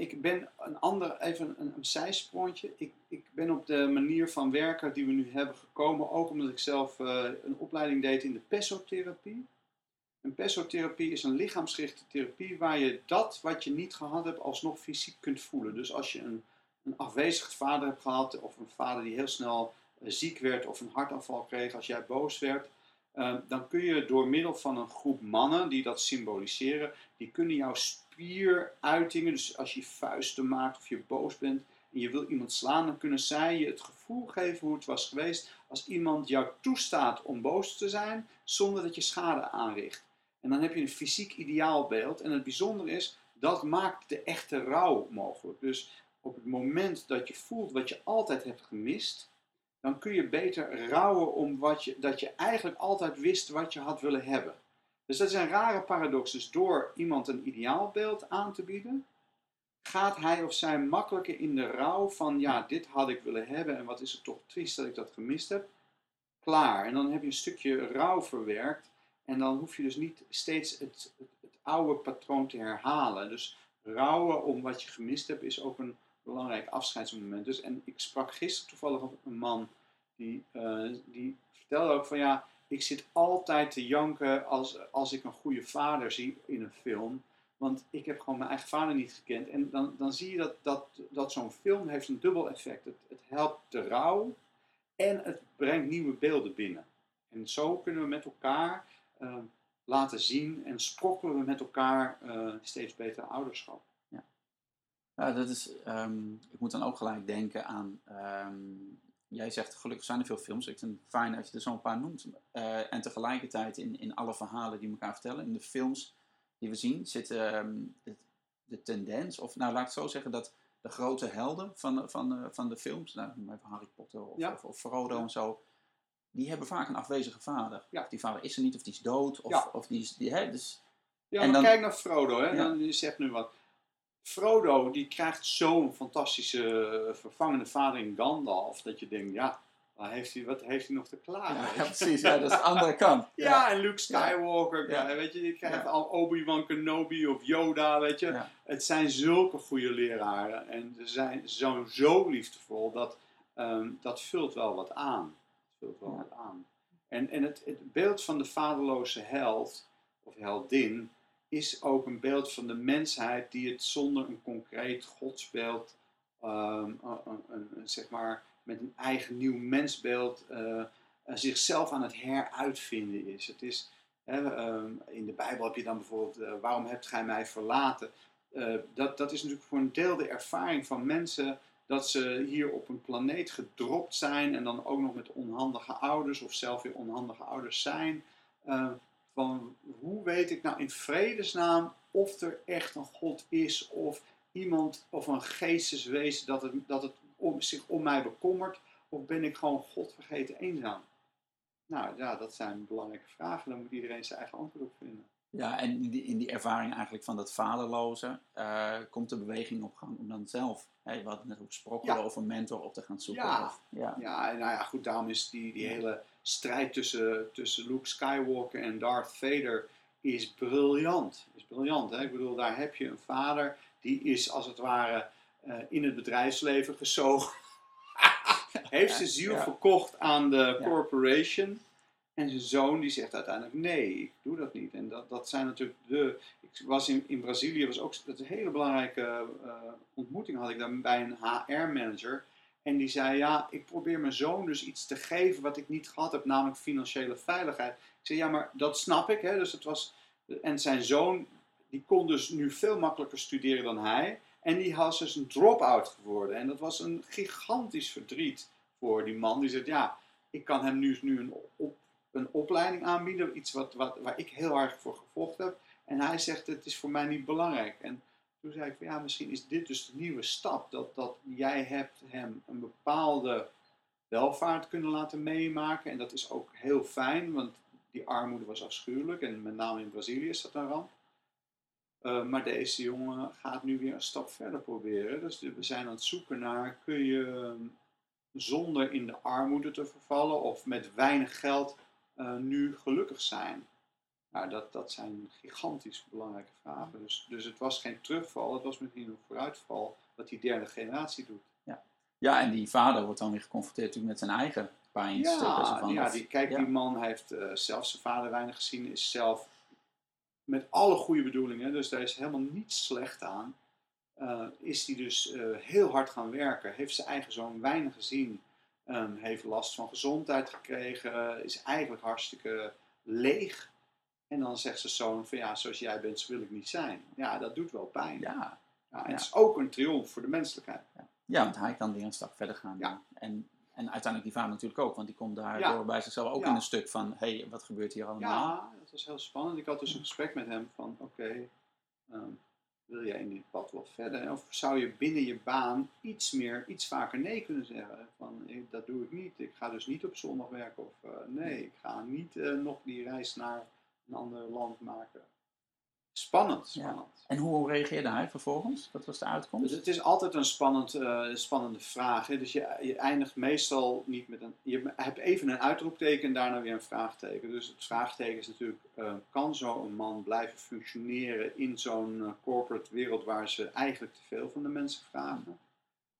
ik ben een ander, even een, een. Ik, ik ben op de manier van werken die we nu hebben gekomen, ook omdat ik zelf uh, een opleiding deed in de pesotherapie. Een pesotherapie is een lichaamsgerichte therapie waar je dat wat je niet gehad hebt alsnog fysiek kunt voelen. Dus als je een, een afwezig vader hebt gehad, of een vader die heel snel uh, ziek werd of een hartaanval kreeg als jij boos werd, Ehm, dan kun je door middel van een groep mannen die dat symboliseren, die kunnen jouw spieruitingen, dus als je vuisten maakt of je boos bent en je wil iemand slaan, dan kunnen zij je het gevoel geven hoe het was geweest als iemand jou toestaat om boos te zijn zonder dat je schade aanricht. En dan heb je een fysiek ideaalbeeld en het bijzondere is, dat maakt de echte rouw mogelijk. Dus op het moment dat je voelt wat je altijd hebt gemist, dan kun je beter rouwen om wat je, dat je eigenlijk altijd wist wat je had willen hebben. Dus dat is een rare paradox. Dus door iemand een ideaalbeeld aan te bieden, gaat hij of zij makkelijker in de rouw van, ja, dit had ik willen hebben en wat is het toch triest dat ik dat gemist heb, klaar. En dan heb je een stukje rouw verwerkt en dan hoef je dus niet steeds het, het, het oude patroon te herhalen. Dus rouwen om wat je gemist hebt is ook een belangrijk afscheidsmoment. Dus, en ik sprak gisteren toevallig een man die, uh, die vertelde ook van ja, ik zit altijd te janken als, als ik een goede vader zie in een film. Want ik heb gewoon mijn eigen vader niet gekend. En dan, dan zie je dat, dat, dat zo'n film heeft een dubbel effect. Het, het helpt de rouw en het brengt nieuwe beelden binnen. En zo kunnen we met elkaar uh, laten zien en sprokkelen we met elkaar uh, steeds beter ouderschap. Ja, dat is, um, ik moet dan ook gelijk denken aan, um, jij zegt gelukkig zijn er veel films, ik vind het fijn dat je er zo'n paar noemt. Uh, en tegelijkertijd in, in alle verhalen die elkaar vertellen, in de films die we zien, zit um, de, de, tendens, of nou laat ik het zo zeggen, dat de grote helden van, van, van de films, nou, even Harry Potter of, ja. of, of Frodo ja. en zo, die hebben vaak een afwezige vader. Ja. Of die vader is er niet, of die is dood, of, ja. of die is... Die, hè, dus, ja, en dan, kijk naar Frodo, hè. Dan, je zegt nu wat. Frodo, die krijgt zo'n fantastische eh, vervangende vader in Gandalf, dat je denkt, ja, wat heeft hij, wat heeft hij nog te klagen? Ja, precies, ja, dat is de andere kant. ja, en Luke Skywalker, ja. weet je, je krijgt al Obi-Wan Kenobi of Yoda, weet je. Het zijn zulke goede leraren en ze zijn zo, zo liefdevol, dat, um, dat vult wel wat aan vult wel wat aan. En, en het, het beeld van de vaderloze held, of heldin, is ook een beeld van de mensheid die het zonder een concreet godsbeeld, um, een, een, zeg maar, met een eigen nieuw mensbeeld, uh, zichzelf aan het heruitvinden is. Het is um, in de Bijbel heb je dan bijvoorbeeld, uh, waarom hebt gij mij verlaten? Dat, dat is natuurlijk voor een deel de ervaring van mensen dat ze hier op een planeet gedropt zijn en dan ook nog met onhandige ouders of zelf weer onhandige ouders zijn. Van hoe weet ik nou in vredesnaam of er echt een God is of iemand of een geesteswezen dat het, dat het om, zich om mij bekommert of ben ik gewoon God vergeten eenzaam? Nou ja, dat zijn belangrijke vragen. Daar moet iedereen zijn eigen antwoord op vinden. Ja, en in die, in die ervaring eigenlijk van dat vaderloze uh, komt de beweging op gang om dan zelf, we hadden net ook sprokkelen ja. of een mentor op te gaan zoeken. Ja, of, ja. ja nou ja, goed, daarom is die, die hele strijd tussen, tussen Luke Skywalker en Darth Vader is briljant. Is briljant, hè? Ik bedoel, daar heb je een vader die is als het ware uh, in het bedrijfsleven gezogen. Heeft zijn ziel verkocht aan de corporation. En zijn zoon die zegt uiteindelijk nee, ik doe dat niet. En dat, dat zijn natuurlijk de... Ik was in, in Brazilië, was ook dat een hele belangrijke uh, ontmoeting had ik daar bij een HR-manager. En die zei, ja, ik probeer mijn zoon dus iets te geven wat ik niet gehad heb, namelijk financiële veiligheid. Ik zei, ja, maar dat snap ik. Hè? Dus het was, en zijn zoon, die kon dus nu veel makkelijker studeren dan hij. En die was dus een drop-out geworden. En dat was een gigantisch verdriet voor die man. Die zegt, ja, ik kan hem nu, nu een een opleiding aanbieden, iets wat, wat, waar ik heel erg voor gevolgd heb. En hij zegt, het is voor mij niet belangrijk. En toen zei ik van ja, misschien is dit dus de nieuwe stap. Dat, dat jij hebt hem een bepaalde welvaart kunnen laten meemaken. En dat is ook heel fijn, want die armoede was afschuwelijk. En met name in Brazilië is dat een ramp. Uh, maar deze jongen gaat nu weer een stap verder proberen. Dus we zijn aan het zoeken naar, kun je zonder in de armoede te vervallen of met weinig geld uh, nu gelukkig zijn? Nou, dat, dat zijn gigantisch belangrijke vragen. Dus, dus het was geen terugval, het was misschien een vooruitval wat die derde generatie doet. Ja, ja en die vader wordt dan weer geconfronteerd met zijn eigen pijnstukken. Ja, van, ja, die, kijk, ja. die man heeft uh, zelf zijn vader weinig gezien, is zelf met alle goede bedoelingen, dus daar is helemaal niets slecht aan. Uh, is hij dus uh, heel hard gaan werken, heeft zijn eigen zoon weinig gezien, um, heeft last van gezondheid gekregen, is eigenlijk hartstikke leeg. En dan zegt zijn zoon van ja, zoals jij bent, zo wil ik niet zijn. Ja, dat doet wel pijn. Ja. ja en ja. het is ook een triomf voor de menselijkheid. Ja. ja, want hij kan weer een stap verder gaan. Ja. En, en uiteindelijk die vader natuurlijk ook, want die komt daardoor bij zichzelf ook in een stuk van, hé, hey, wat gebeurt hier allemaal? Ja, dat was heel spannend. Ik had dus een gesprek met hem van, oké, okay, um, wil jij in dit pad wel verder? Of zou je binnen je baan iets meer, iets vaker nee kunnen zeggen? Van, dat doe ik niet. Ik ga dus niet op zondag werken. Of uh, nee, ik ga niet uh, nog die reis naar een ander land maken. Spannend, spannend. Ja. En hoe reageerde hij vervolgens? Wat was de uitkomst? Dus het is altijd een spannend, uh, spannende vraag. Hè? Dus je, je eindigt meestal niet met een... Je hebt even een uitroepteken en daarna weer een vraagteken. Dus het vraagteken is natuurlijk... Uh, kan zo'n man blijven functioneren in zo'n uh, corporate wereld... waar ze eigenlijk te veel van de mensen vragen?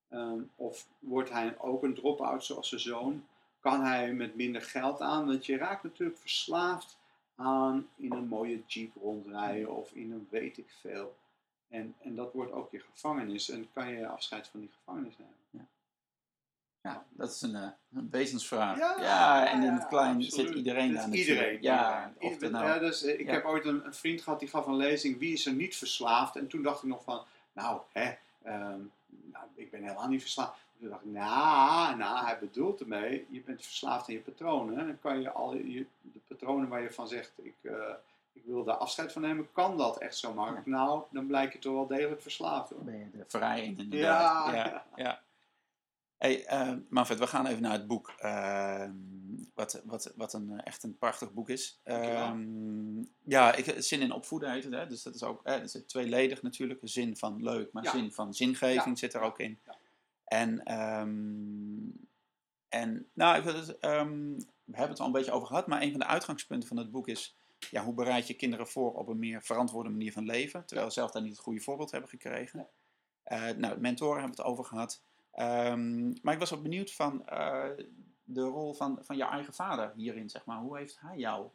Um, of wordt hij ook een drop-out zoals zijn zoon? Kan hij met minder geld aan? Want je raakt natuurlijk verslaafd aan in een mooie jeep rondrijden of in een weet ik veel. En, en dat wordt ook je gevangenis. En kan je afscheid van die gevangenis nemen? Ja, dat is een, uh, een wezensvraag. Ja, Ja, en in ja, het klein zit iedereen natuurlijk. Iedereen. Ja, iedereen. of nou... ja, dus, eh, ik ja. heb ooit een, een vriend gehad die gaf een lezing Wie is er niet verslaafd? En toen dacht ik nog van, nou, hè, ehm, nou ik ben helemaal niet verslaafd. Toen dacht ik, nou, nou, hij bedoelt ermee, je bent verslaafd aan je patronen. En dan kan je al je, de patronen waar je van zegt, ik, eh, ik wil daar afscheid van nemen, kan dat echt zo makkelijk? Nou, dan blijkt je toch wel degelijk verslaafd. Hoor. ben je er vrij in, inderdaad. Ja, ja. Hey, eh, Manfred, we gaan even naar het boek. ehm, wat, wat, wat een, eh, echt een prachtig boek is. Ehm, ja, ik, zin in opvoeden heet het. Hè? Dus dat is ook eh, dat is tweeledig natuurlijk. Zin van leuk, maar Ja. zin van zingeving zit er ook in. Ja. En, ehm, en nou, ik wil het, ehm, we hebben het al een beetje over gehad, maar een van de uitgangspunten van het boek is... Ja, hoe bereid je kinderen voor op een meer verantwoorde manier van leven, terwijl ze zelf daar niet het goede voorbeeld hebben gekregen. Eh, nou, mentoren hebben we het over gehad. Ehm, maar ik was ook benieuwd van eh, de rol van, van jouw eigen vader hierin, zeg maar. Hoe heeft hij jou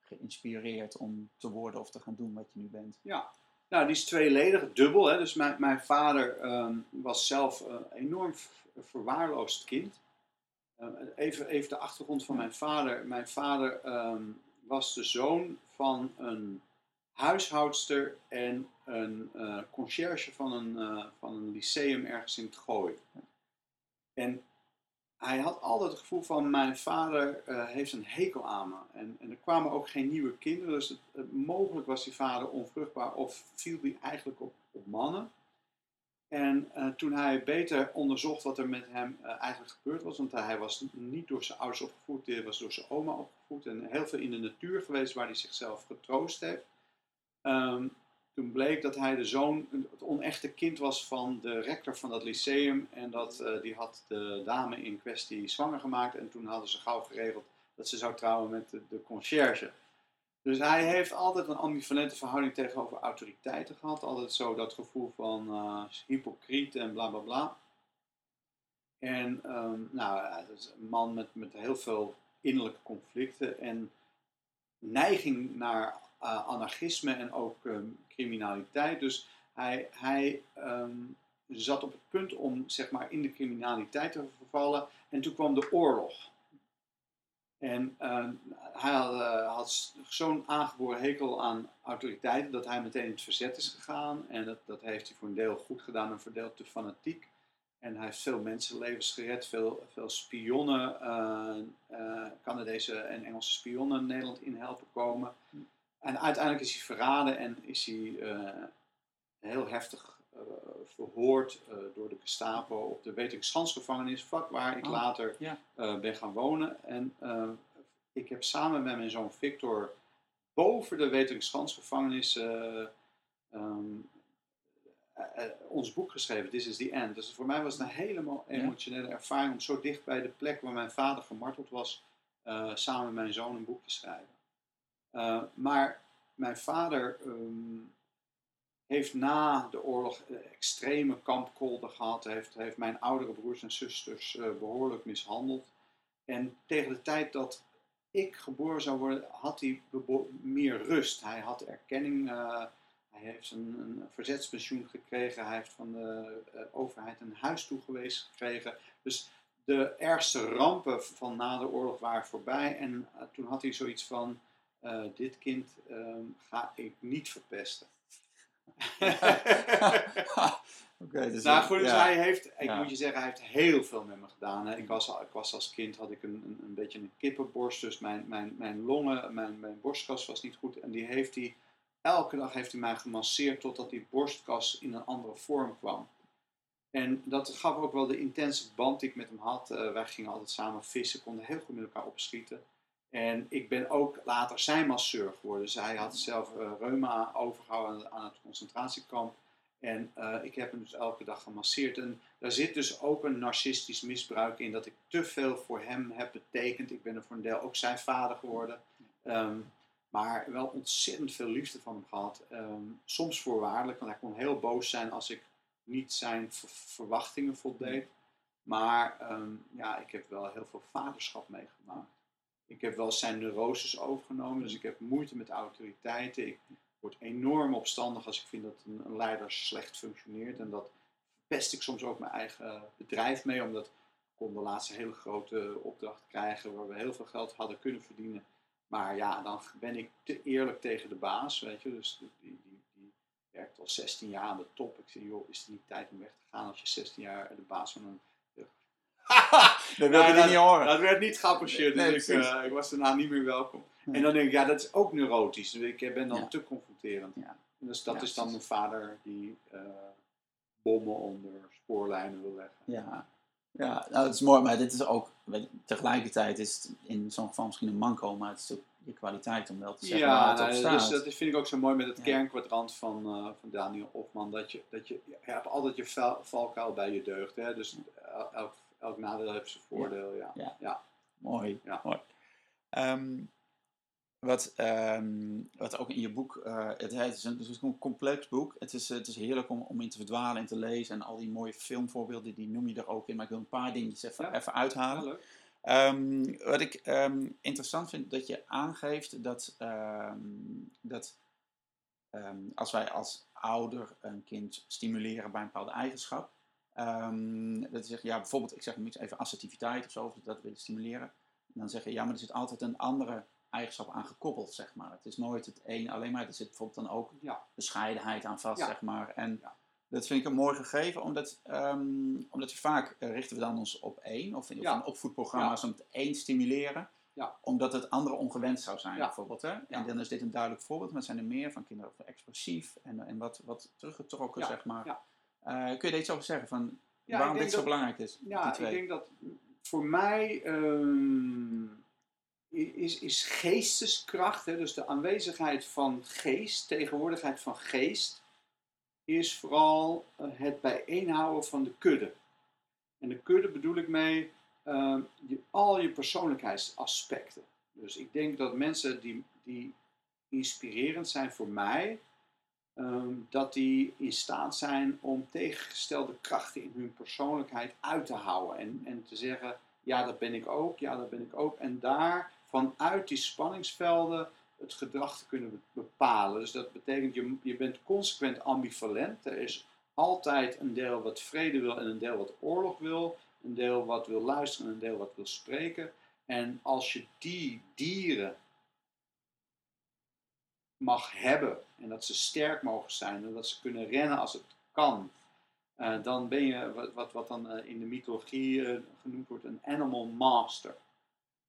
geïnspireerd om te worden of te gaan doen wat je nu bent? Ja, nou die is tweeledig, dubbel. Hè. Dus mijn, mijn vader ehm, was zelf een enorm v- verwaarloosd kind. Eh, even, even de achtergrond van mijn vader. Mijn vader ehm, was de zoon van een huishoudster en een eh, conciërge van een, eh, van een lyceum ergens in het Gooi. En hij had altijd het gevoel van mijn vader eh, heeft een hekel aan me. En, er kwamen ook geen nieuwe kinderen, dus het, het- mogelijk was die vader onvruchtbaar of viel die eigenlijk op, op mannen. En eh, toen hij beter onderzocht wat er met hem eh, eigenlijk gebeurd was, want hij was niet door zijn ouders opgevoed, hij was door zijn oma opgevoed en heel veel in de natuur geweest waar hij zichzelf getroost heeft. Ehm, bleek dat hij de zoon, het onechte kind was van de rector van dat lyceum. En dat, eh, die had de dame in kwestie zwanger gemaakt. En toen hadden ze gauw geregeld dat ze zou trouwen met de, de conciërge. Dus hij heeft altijd een ambivalente verhouding tegenover autoriteiten gehad. Altijd zo dat gevoel van eh hypocriet en bla bla bla. En ehm, nou, is een man met, met heel veel innerlijke conflicten. En neiging naar eh, anarchisme en ook ehm, criminaliteit. Dus hij, hij ehm, zat op het punt om zeg maar, in de criminaliteit te vervallen. En toen kwam de oorlog. En ehm, hij had, eh, had zo'n aangeboren hekel aan autoriteiten dat hij meteen in het verzet is gegaan. En dat, dat heeft hij voor een deel goed gedaan en voor een deel te fanatiek. En hij heeft veel mensenlevens gered, veel, veel spionnen, eh, Canadese en Engelse spionnen Nederland in helpen komen. En uiteindelijk is hij verraden en is hij eh, heel heftig eh, verhoord eh, door de Gestapo op de Weteringsschansgevangenis, vlak waar ik Oh, later ja. ben gaan wonen. En ik heb samen met mijn zoon Victor boven de Weteringsschansgevangenis eh, ehm, eh, eh, ons boek geschreven, This is the End. Dus voor mij was het een helemaal Ja. emotionele ervaring om zo dicht bij de plek waar mijn vader gemarteld was, samen met mijn zoon een boek te schrijven. Eh, maar mijn vader ehm, heeft na de oorlog eh, extreme kampkolden gehad. Heeft, heeft mijn oudere broers en zusters eh, behoorlijk mishandeld. En tegen de tijd dat ik geboren zou worden, had hij meer rust. Hij had erkenning. hij heeft een, verzetspensioen gekregen. Hij heeft van de overheid een huis toegewezen gekregen. Dus de ergste rampen van na de oorlog waren voorbij. En toen had hij zoiets van: eh, dit kind ehm, ga ik niet verpesten. Oké, dus nou goed, dus ja. hij heeft, ik Ja. moet je zeggen, hij heeft heel veel met me gedaan. Hè. Ik, was, al- ik was als kind, had ik een, een, een beetje een kippenborst, dus mijn, mijn, mijn longen, mijn, mijn borstkas was niet goed. En die heeft hij, elke dag heeft hij mij gemasseerd totdat die borstkas in een andere vorm kwam. En dat gaf ook wel de intense band die ik met hem had. Eh, wij gingen altijd samen vissen, konden heel goed met elkaar opschieten. En ik ben ook later zijn masseur geworden. Dus hij had zelf eh, reuma overgehouden aan het concentratiekamp. En eh, ik heb hem dus elke dag gemasseerd. En daar zit dus ook een narcistisch misbruik in. Dat ik te veel voor hem heb betekend. Ik ben er voor een deel ook zijn vader geworden. Ehm, maar wel ontzettend veel liefde van hem gehad. Ehm, soms voorwaardelijk, want hij kon heel boos zijn als ik niet zijn verwachtingen voldeed. Maar ehm, ja, ik heb wel heel veel vaderschap meegemaakt. Ik heb wel zijn neuroses overgenomen, dus ik heb moeite met autoriteiten. Ik word enorm opstandig als ik vind dat een, leider slecht functioneert. En dat verpest ik soms ook mijn eigen bedrijf mee, omdat ik kon de laatste hele grote opdracht krijgen waar we heel veel geld hadden kunnen verdienen. Maar ja, dan ben ik te eerlijk tegen de baas, weet je. Dus die, die, die werkt al 16 jaar aan de top. Ik zeg, joh, is het niet tijd om weg te gaan als je 16 jaar de baas van een dat dat, niet horen. Dat werd niet geapprecieerd, Nee, dus ik, eh, ik was daarna niet meer welkom. En dan denk ik, ja, dat is ook neurotisch. Dus ik ben dan Ja. te confronterend. Ja. En Dus dat Ja, is dan precies. mijn vader die eh, bommen onder spoorlijnen wil leggen. Ja, ja nou, het is mooi, maar dit is ook, weet tegelijkertijd is het in zo'n geval misschien een manco, maar het is ook je kwaliteit om wel te zeggen waar Ja, het op nou, dus dat vind ik ook zo mooi met het Ja. kernkwadrant van, eh, van Daniel Hofman. Dat je, dat je, je hebt altijd je val- valkuil bij je deugd. Hè? Dus el- elk, elk nadeel heeft zijn voordeel. Ja. Ja. Ja. Mooi, Ja. mooi. Ehm, wat, ehm, wat ook in je boek, eh, het, het, is een, het is een complex boek. Het is, het is heerlijk om, om in te verdwalen en te lezen. En al die mooie filmvoorbeelden, die noem je er ook in. Maar ik wil een paar dingetjes even, Ja. even uithalen. Ja. Ehm, wat ik interessant vind, dat je aangeeft dat, dat als wij als ouder een kind stimuleren bij een bepaalde eigenschap, ehm, dat je zegt, ja, bijvoorbeeld, ik zeg iets even assertiviteit of zo, dat willen stimuleren, en dan zeggen, ja, maar er zit altijd een andere eigenschap aan gekoppeld, zeg maar. Het is nooit het een alleen maar, er zit bijvoorbeeld dan ook Ja. bescheidenheid aan vast, Ja. zeg maar. En Ja. dat vind ik een mooi gegeven, omdat, ehm, omdat we vaak eh, richten we dan ons op één, of in, in opvoedprogramma's om het één stimuleren, Ja. omdat het andere ongewenst zou zijn, bijvoorbeeld. Hè? En dan is dit een duidelijk voorbeeld, maar zijn er meer van kinderen expressief en, en wat, wat teruggetrokken, zeg maar. Eh, kun je er iets over zeggen, van Ja, waarom dit zo belangrijk is? Ja, ik denk dat voor mij ehm, is, is geesteskracht, hè, dus de aanwezigheid van geest, tegenwoordigheid van geest, is vooral eh, het bijeenhouden van de kudde. En de kudde bedoel ik mee ehm, al je persoonlijkheidsaspecten. Dus ik denk dat mensen die, die inspirerend zijn voor mij, ehm, dat die in staat zijn om tegengestelde krachten in hun persoonlijkheid uit te houden. En, en te zeggen, ja dat ben ik ook, ja dat ben ik ook. En daar vanuit die spanningsvelden het gedrag te kunnen be- bepalen. Dus dat betekent, je, je bent consequent ambivalent. Er is altijd een deel wat vrede wil en een deel wat oorlog wil. Een deel wat wil luisteren en een deel wat wil spreken. En als je die dieren mag hebben en dat ze sterk mogen zijn en dat ze kunnen rennen als het kan, eh, dan ben je wat, wat, wat dan eh, in de mythologie eh, genoemd wordt een animal master.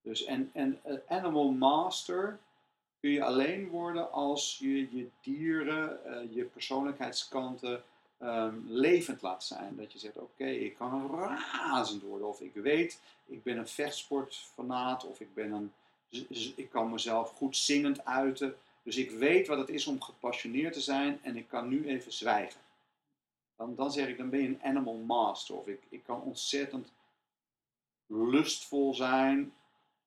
Dus en, en animal master kun je alleen worden als je je dieren, je persoonlijkheidskanten ehm, levend laat zijn. Dat je zegt, oké, ik kan razend worden. Of ik weet, ik ben een vechtsportfanaat. Of ik, ben een, ik kan mezelf goed zingend uiten. Dus ik weet wat het is om gepassioneerd te zijn. En ik kan nu even zwijgen. Dan, dan zeg ik, dan ben je een animal master. Of ik, ik kan ontzettend lustvol zijn.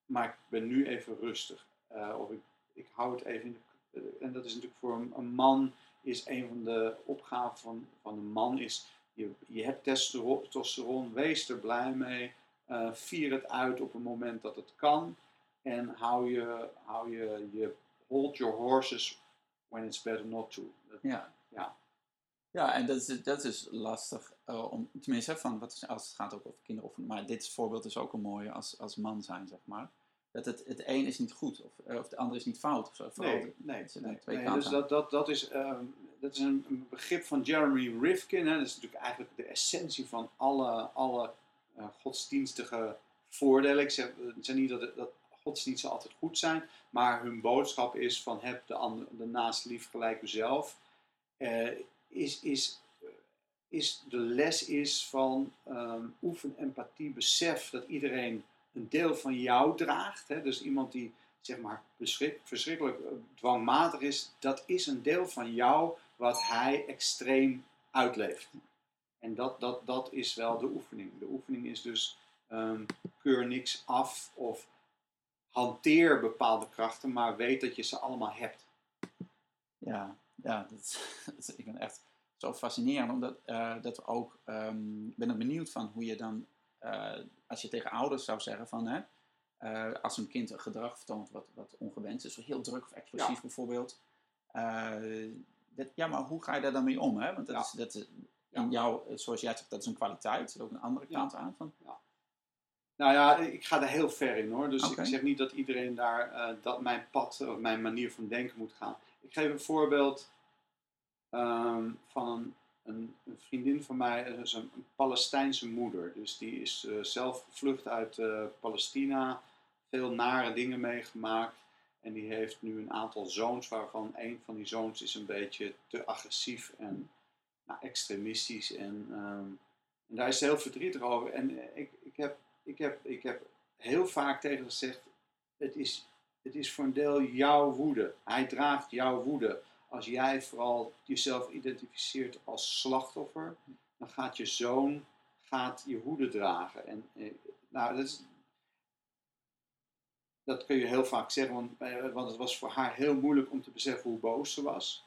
Maar ik ben nu even rustig. Eh, of ik, ik hou het even in de... En dat is natuurlijk voor een, man is een van de opgaven van, van een man is, je, je hebt testosteron, wees er blij mee, eh, vier het uit op een moment dat het kan en hou je, hou je, je hold your horses when it's better not to. Dat- Ja. Ja. Ja, en dat is, dat is lastig eh, om, tenminste, van, wat is, als het gaat ook over kinderen, of, maar dit voorbeeld is ook een mooie als, als man zijn, zeg maar. Dat het, het een is niet goed, of, eh, of de ander is niet fout. Of zo. Vooral Nee, nee, het nee, twee nee, dus dat, dat, dat is, ehm, dat is een, een begrip van Jeremy Rifkin. Hè. Dat is natuurlijk eigenlijk de essentie van alle, alle eh, godsdienstige voordelen. Ik zeg, niet dat, dat godsdiensten altijd goed zijn, maar hun boodschap is van heb de, ander, de naast lief gelijk uzelf. Eh, is, is, is de les is van ehm, oefen empathie, besef dat iedereen een deel van jou draagt. Hè? Dus iemand die zeg maar verschrikkelijk eh, dwangmatig is, dat is een deel van jou wat hij extreem uitleeft. En dat, dat, dat is wel de oefening. De oefening is dus ehm, keur niks af of hanteer bepaalde krachten, maar weet dat je ze allemaal hebt. Ja, ja dat, is- dat ik ben echt zo fascinerend, omdat eh, dat ook, ehm, ik ben benieuwd van hoe je dan, eh, als je tegen ouders zou zeggen van, hè, eh, als een kind een gedrag vertoont wat, wat ongewenst is, heel druk of explosief bijvoorbeeld. Dat, ja, maar hoe ga je daar dan mee om? Hè? Want dat Ja. is, dat Ja. in jou, zoals jij zegt, dat is een kwaliteit. Er zit ook een andere kant aan. Van, Nou ja, ik ga er heel ver in hoor. Dus ik zeg niet dat iedereen daar eh, dat mijn pad of mijn manier van denken moet gaan. Ik geef een voorbeeld ehm, van een, vriendin van mij, dat is een, een Palestijnse moeder. Dus die is eh, zelf gevlucht uit eh, Palestina, veel nare dingen meegemaakt. En die heeft nu een aantal zoons, waarvan een van die zoons is een beetje te agressief en nou, extremistisch. En, ehm, en daar is ze heel verdrietig over. En ik, ik, heb, ik, heb, ik heb heel vaak tegen gezegd: het is, het is voor een deel jouw woede. Hij draagt jouw woede. Als jij vooral jezelf identificeert als slachtoffer, dan gaat je zoon gaat je woede dragen. En eh, nou, dat, is, dat kun je heel vaak zeggen, want, eh, want het was voor haar heel moeilijk om te beseffen hoe boos ze was.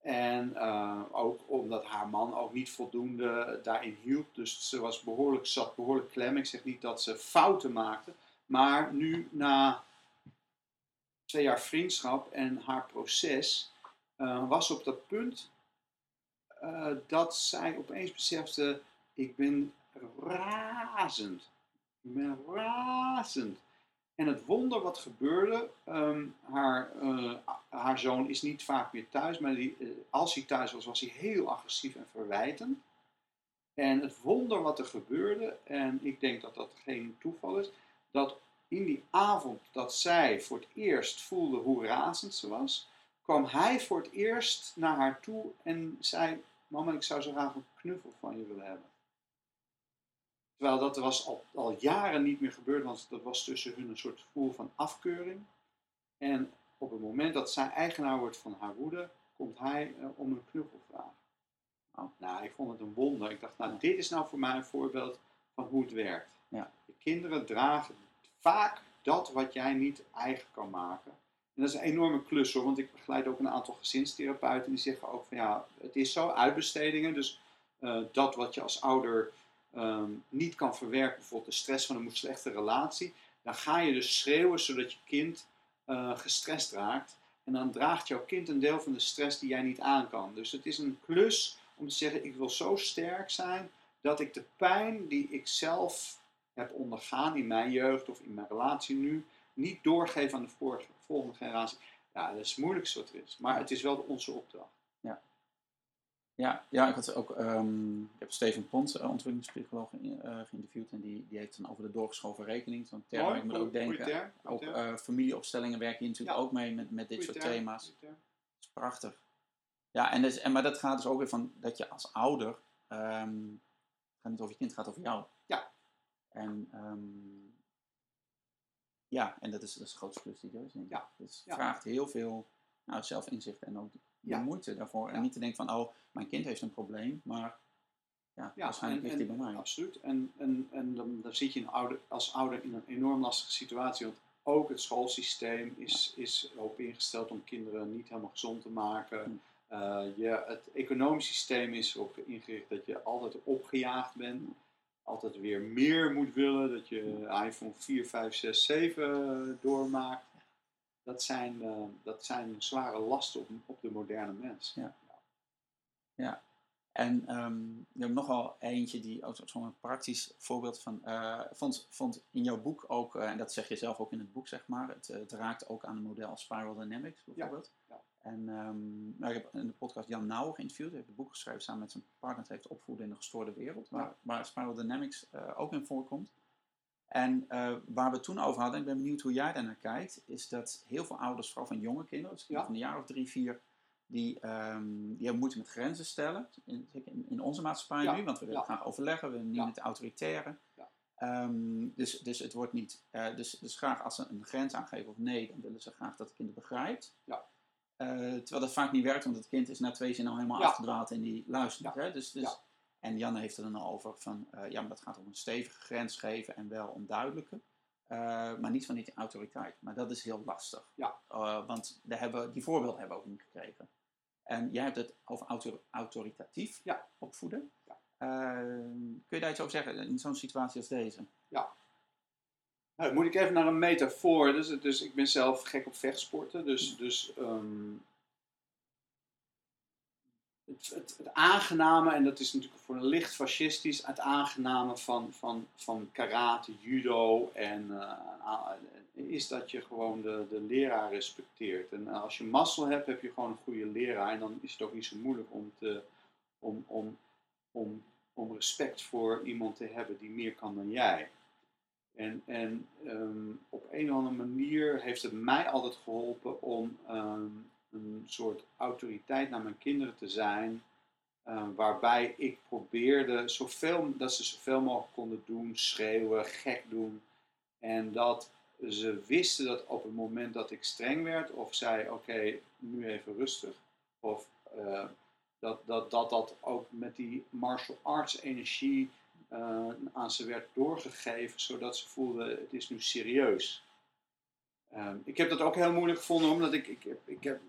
En eh, ook omdat haar man ook niet voldoende daarin hielp. Dus ze was behoorlijk, zat behoorlijk klem. Ik zeg niet dat ze fouten maakte. Maar nu na twee jaar vriendschap en haar proces eh, was op dat punt eh, dat zij opeens besefte: ik ben razend. Ik ben razend. En het wonder wat gebeurde, ehm, haar, eh, haar zoon is niet vaak meer thuis, maar die, eh, als hij thuis was, was hij heel agressief en verwijtend. En het wonder wat er gebeurde, en ik denk dat dat geen toeval is, dat in die avond dat zij voor het eerst voelde hoe razend ze was, kwam hij voor het eerst naar haar toe en zei: Mama, ik zou zo graag een knuffel van je willen hebben. Terwijl dat was al, al jaren niet meer gebeurd, want dat was tussen hun een soort gevoel van afkeuring. En op het moment dat zij eigenaar wordt van haar woede, komt hij eh, om een knuffel vragen. Nou, nou, ik vond het een wonder. Ik dacht, nou, dit is nou voor mij een voorbeeld van hoe het werkt. Ja. De kinderen dragen vaak dat wat jij niet eigen kan maken. En dat is een enorme klus hoor, want ik begeleid ook een aantal gezinstherapeuten die zeggen ook van ja, het is zo, uitbestedingen. Dus eh, dat wat je als ouder ehm, niet kan verwerken, bijvoorbeeld de stress van een slechte relatie, dan ga je dus schreeuwen zodat je kind eh, gestrest raakt. En dan draagt jouw kind een deel van de stress die jij niet aan kan. Dus het is een klus om te zeggen, ik wil zo sterk zijn dat ik de pijn die ik zelf heb ondergaan in mijn jeugd of in mijn relatie nu, niet doorgeef aan de vorige, volgende generatie. Ja, dat is het moeilijkste wat er is. Maar het is wel onze opdracht. Ja, ja, ik had ook, ehm, ik heb Steven Pont, eh, ontwikkelingspsycholoog, in- eh, geïnterviewd en die, die heeft dan over de doorgeschoven rekening. Zo'n term waar ik moet ook denken. Ook eh, familieopstellingen werken hier natuurlijk Ja. ook mee met, met dit Goeie soort thema's. Dat is prachtig. Ja, en, dus, en, maar dat gaat dus ook weer van dat je als ouder, ehm, het gaat niet over je kind, het gaat over jou. Ja. En ehm, ja, en dat is, dat is de grootste plus die er is. denk ik. Ja. Dus het Ja. vraagt heel veel nou, zelfinzicht en ook de Ja. moeite daarvoor. En Ja. niet te denken van, oh, mijn kind heeft een probleem, maar ja, Ja, waarschijnlijk ligt die bij mij. Absoluut. En, en, en dan, dan zit je een ouder, als ouder in een enorm lastige situatie. Want ook het schoolsysteem is, is erop ingesteld om kinderen niet helemaal gezond te maken. Eh, je, het economisch systeem is erop ingericht dat je altijd opgejaagd bent. Altijd weer meer moet willen. Dat je iPhone 4, 5, 6, 7 doormaakt. Dat zijn, eh, dat zijn zware lasten op, op de moderne mens. En ehm je hebt nog wel eentje die ook zo'n praktisch voorbeeld van eh, vond, vond in jouw boek ook, eh, en dat zeg je zelf ook in het boek, zeg maar, het, het raakt ook aan het model Spiral Dynamics bijvoorbeeld. ja. En ehm, nou, ik heb in de podcast Jan Nauwer geïnterviewd, hij heeft een boek geschreven samen met zijn partner, het heeft opvoeden in de gestoorde wereld, waar, Ja. waar Spiral Dynamics ook in voorkomt. En eh, waar we toen over hadden, ik ben benieuwd hoe jij daarnaar kijkt, is dat heel veel ouders, vooral van jonge kinderen, dus Ja. van een jaar of drie, vier, die, ehm, die hebben moeite met grenzen stellen. In, in, onze maatschappij Ja, nu, want we willen ja. graag overleggen, we willen niet met de autoritaire. Ehm, dus, dus het wordt niet. eh, dus, dus graag als ze een grens aangeven of nee, dan willen ze graag dat het kind begrijpt. Ja. Eh, terwijl dat vaak niet werkt, want het kind is na twee zinnen al helemaal afgedwaald en die luistert. Hè? Dus, dus. En Janne heeft er dan over van, eh, ja, maar dat gaat om een stevige grens geven en wel om duidelijke. Eh, maar niet van die autoriteit. Maar dat is heel lastig. Ja. Eh, want daar hebben, die voorbeelden hebben we ook niet gekregen. En jij hebt het over autor- autoritatief Ja. opvoeden. Ja. Kun je daar iets over zeggen in zo'n situatie als deze? Nou, moet ik even naar een metafoor. Dus, dus ik ben zelf gek op vechtsporten. Dus, dus ehm, het, het, het, aangename, en dat is natuurlijk voor een licht fascistisch, het aangename van, van, van karate, judo en uh, is dat je gewoon de, de leraar respecteert. En als je mazzel hebt, heb je gewoon een goede leraar. En dan is het ook niet zo moeilijk om, te, om, om, om, om respect voor iemand te hebben die meer kan dan jij. En, en um, op een of andere manier heeft het mij altijd geholpen om um, een soort autoriteit naar mijn kinderen te zijn. Um, waarbij ik probeerde zoveel, dat ze zoveel mogelijk konden doen, schreeuwen, gek doen. En dat ze wisten dat op het moment dat ik streng werd, of zei: Oké, nu even rustig. Of uh, dat, dat, dat dat ook met die martial arts energie uh, aan ze werd doorgegeven, zodat ze voelden: Het is nu serieus. Um, ik heb dat ook heel moeilijk gevonden, omdat ik, ik, ik heb,